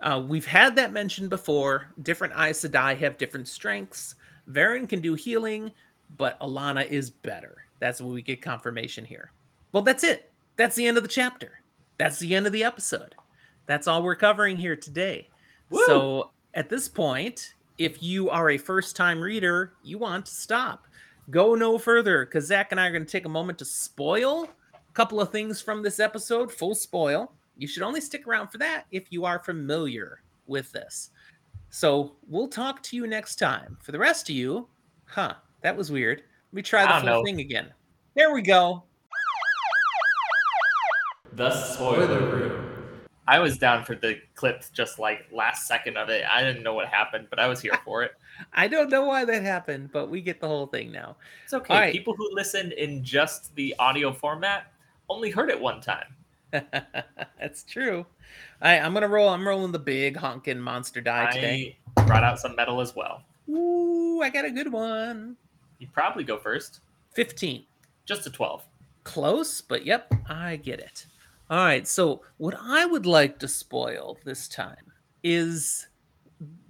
S2: Uh, we've had that mentioned before. Different Aes Sedai have different strengths. Verin can do healing, but Alanna is better. That's what we get confirmation here. Well, that's it. That's the end of the chapter. That's the end of the episode. That's all we're covering here today.
S1: Woo!
S2: So at this point, if you are a first time reader, you want to stop. Go no further because Zach and I are going to take a moment to spoil a couple of things from this episode, full spoil. You should only stick around for that if you are familiar with this. So we'll talk to you next time. For the rest of you, huh, that was weird. Let me try the
S1: don't know.
S2: thing again. There we go.
S1: The spoiler room. I was down for the clip just like last second of it. I didn't know what happened, but I was here for it.
S2: I don't know why that happened, but we get the whole thing now.
S1: It's okay.
S2: All right.
S1: People who listened in just the audio format only heard it one time.
S2: That's true. All right, I'm gonna roll. I'm rolling the big honking monster die I today.
S1: I brought out some metal as well.
S2: Ooh, I got a good one.
S1: You probably go first.
S2: 15.
S1: Just a 12.
S2: Close, but yep, I get it. All right, so what I would like to spoil this time is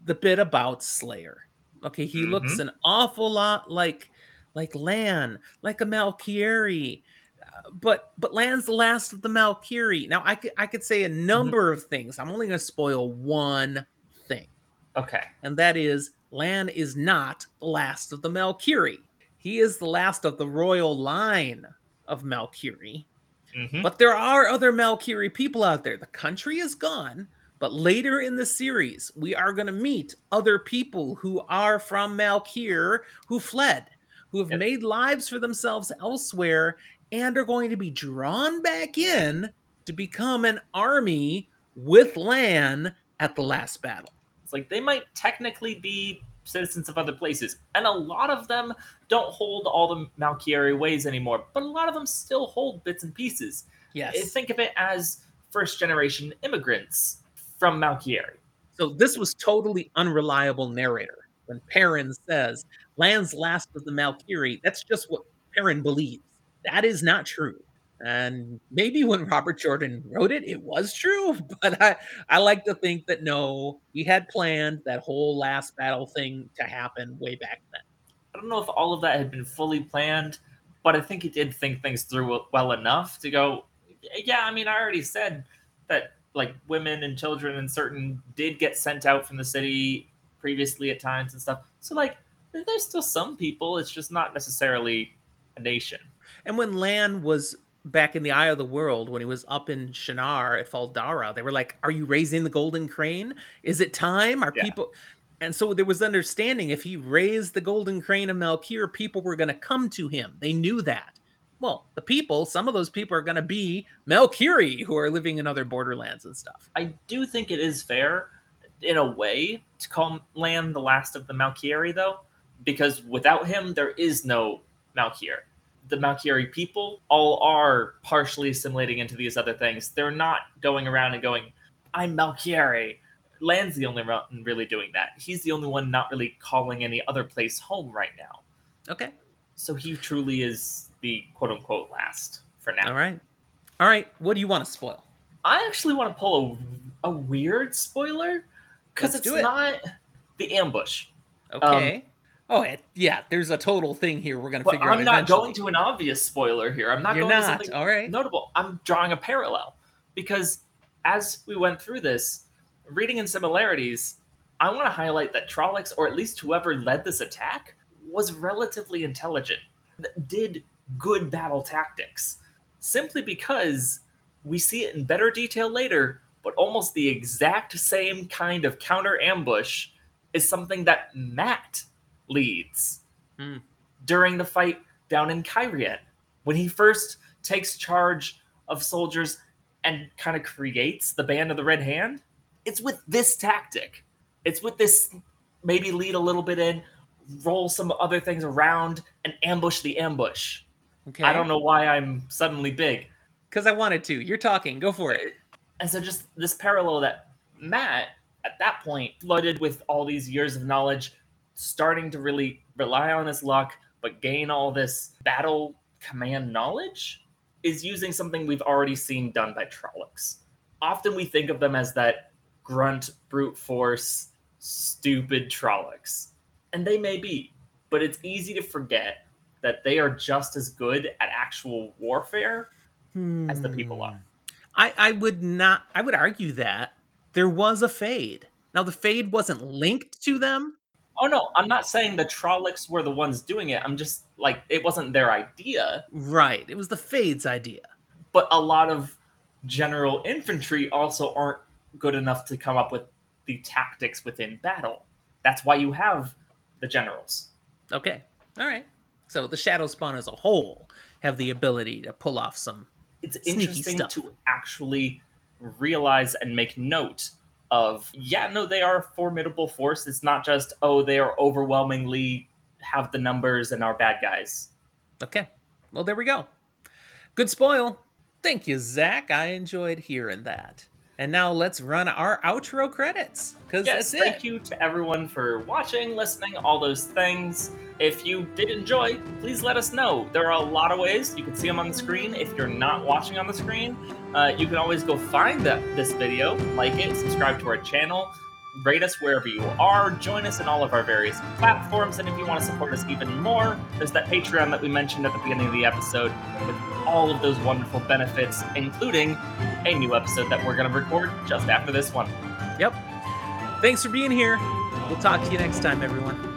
S2: the bit about Slayer. Okay, he looks mm-hmm. an awful lot like like Lan, like a Malkieri. But but Lan's the last of the Malkieri. Now I could I could say a number of things. I'm only going to spoil one thing
S1: Okay.
S2: and that is Lan is not the last of the Malkieri. He is the last of the royal line of Malkieri.
S1: Mhm.
S2: But there are other Malkieri people out there. The country is gone, but later in the series, we are going to meet other people who are from Malkier who fled, who have
S1: Yep.
S2: made lives for themselves elsewhere, and are going to be drawn back in to become an army with Lan at the last battle.
S1: It's like they might technically be citizens of other places, and a lot of them don't hold all the Malkieri ways anymore, but a lot of them still hold bits and pieces.
S2: Yes.
S1: Eh, think of it as first generation immigrants from Malkieri.
S2: So this was totally unreliable narrator. When Perrin says Lan's last of the Malkieri, that's just what Perrin believes. That is not true. And maybe when Robert Jordan wrote it, it was true. But I, I like to think that no, he had planned that whole last battle thing to happen way back then.
S1: I don't know if all of that had been fully planned, but I think he did think things through well enough to go, yeah, I mean, I already said that like women and children and certain did get sent out from the city previously at times and stuff. So like there's still some people. It's just not necessarily a nation.
S2: And when Lan was back in the Eye of the World, when he was up in Shienar at Fal Dara, they were like, "Are you raising the Golden Crane? Is it time? Are
S1: Yeah.
S2: people?" And so there was understanding if he raised the Golden Crane of Malkier, people were going to come to him. They knew that. Well, the people, some of those people are going to be Malkieri who are living in other borderlands and stuff.
S1: I do think it is fair, in a way, to call Lan the last of the Malkieri, though, because without him, there is no Malkier. The Malkieri people all are partially assimilating into these other things. They're not going around and going, I'm Malkieri. Lan's the only one really doing that. He's the only one not really calling any other place home right now.
S2: Okay.
S1: So he truly is the quote unquote last for now.
S2: All right. All right. What do you want to spoil?
S1: I actually want to pull a, a weird spoiler because it's
S2: it.
S1: not the ambush.
S2: Okay. Um, oh, it- yeah. There's a total thing here. We're going to figure out
S1: I'm not
S2: eventually.
S1: going to an obvious spoiler here. I'm not
S2: You're
S1: going to something
S2: All right.
S1: notable. I'm drawing a parallel because as we went through this, reading in similarities, I want to highlight that Trollocs, or at least whoever led this attack, was relatively intelligent, did good battle tactics, simply because we see it in better detail later, but almost the exact same kind of counter ambush is something that Mat leads
S2: Hmm.
S1: during the fight down in Cairhien. When he first takes charge of soldiers and kind of creates the band of the Red Hand, it's with this tactic. It's with this maybe lead a little bit in, roll some other things around, and ambush the ambush.
S2: Okay.
S1: I don't know why I'm suddenly big.
S2: Because I wanted to. You're talking. Go for it.
S1: And so just this parallel that Mat at that point flooded with all these years of knowledge, starting to really rely on his luck, but gain all this battle command knowledge, is using something we've already seen done by Trollocs. Often we think of them as that grunt, brute force, stupid Trollocs. And they may be, but it's easy to forget that they are just as good at actual warfare as the people are.
S2: Hmm. I, I would not I would argue that there was a fade. Now the fade wasn't linked to them.
S1: Oh no, I'm not saying the Trollocs were the ones doing it. I'm just like it wasn't their idea,
S2: Right. It was the fade's idea.
S1: but a lot of general infantry also aren't good enough to come up with the tactics within battle. That's why you have the generals.
S2: Okay. All right. So the shadow spawn as a whole have the ability to pull off some
S1: It's
S2: Sneaky
S1: interesting
S2: stuff.
S1: to actually realize and make note of yeah, no, they are a formidable force. It's not just oh, they are overwhelmingly have the numbers and are bad guys.
S2: Okay. Well, there we go. Good spoil. Thank you, Zach. I enjoyed hearing that. And now let's run our outro credits. Because
S1: Yes,
S2: that's it.
S1: thank you to everyone for watching, listening, all those things. If you did enjoy, please let us know. There are a lot of ways you can see them on the screen. If you're not watching on the screen, uh, you can always go find that this video, like it, subscribe to our channel, rate us wherever you are, join us in all of our various platforms, and if you want to support us even more, there's that Patreon that we mentioned at the beginning of the episode with all of those wonderful benefits, including a new episode that we're going to record just after this one.
S2: Yep. Thanks for being here. We'll talk to you next time, everyone.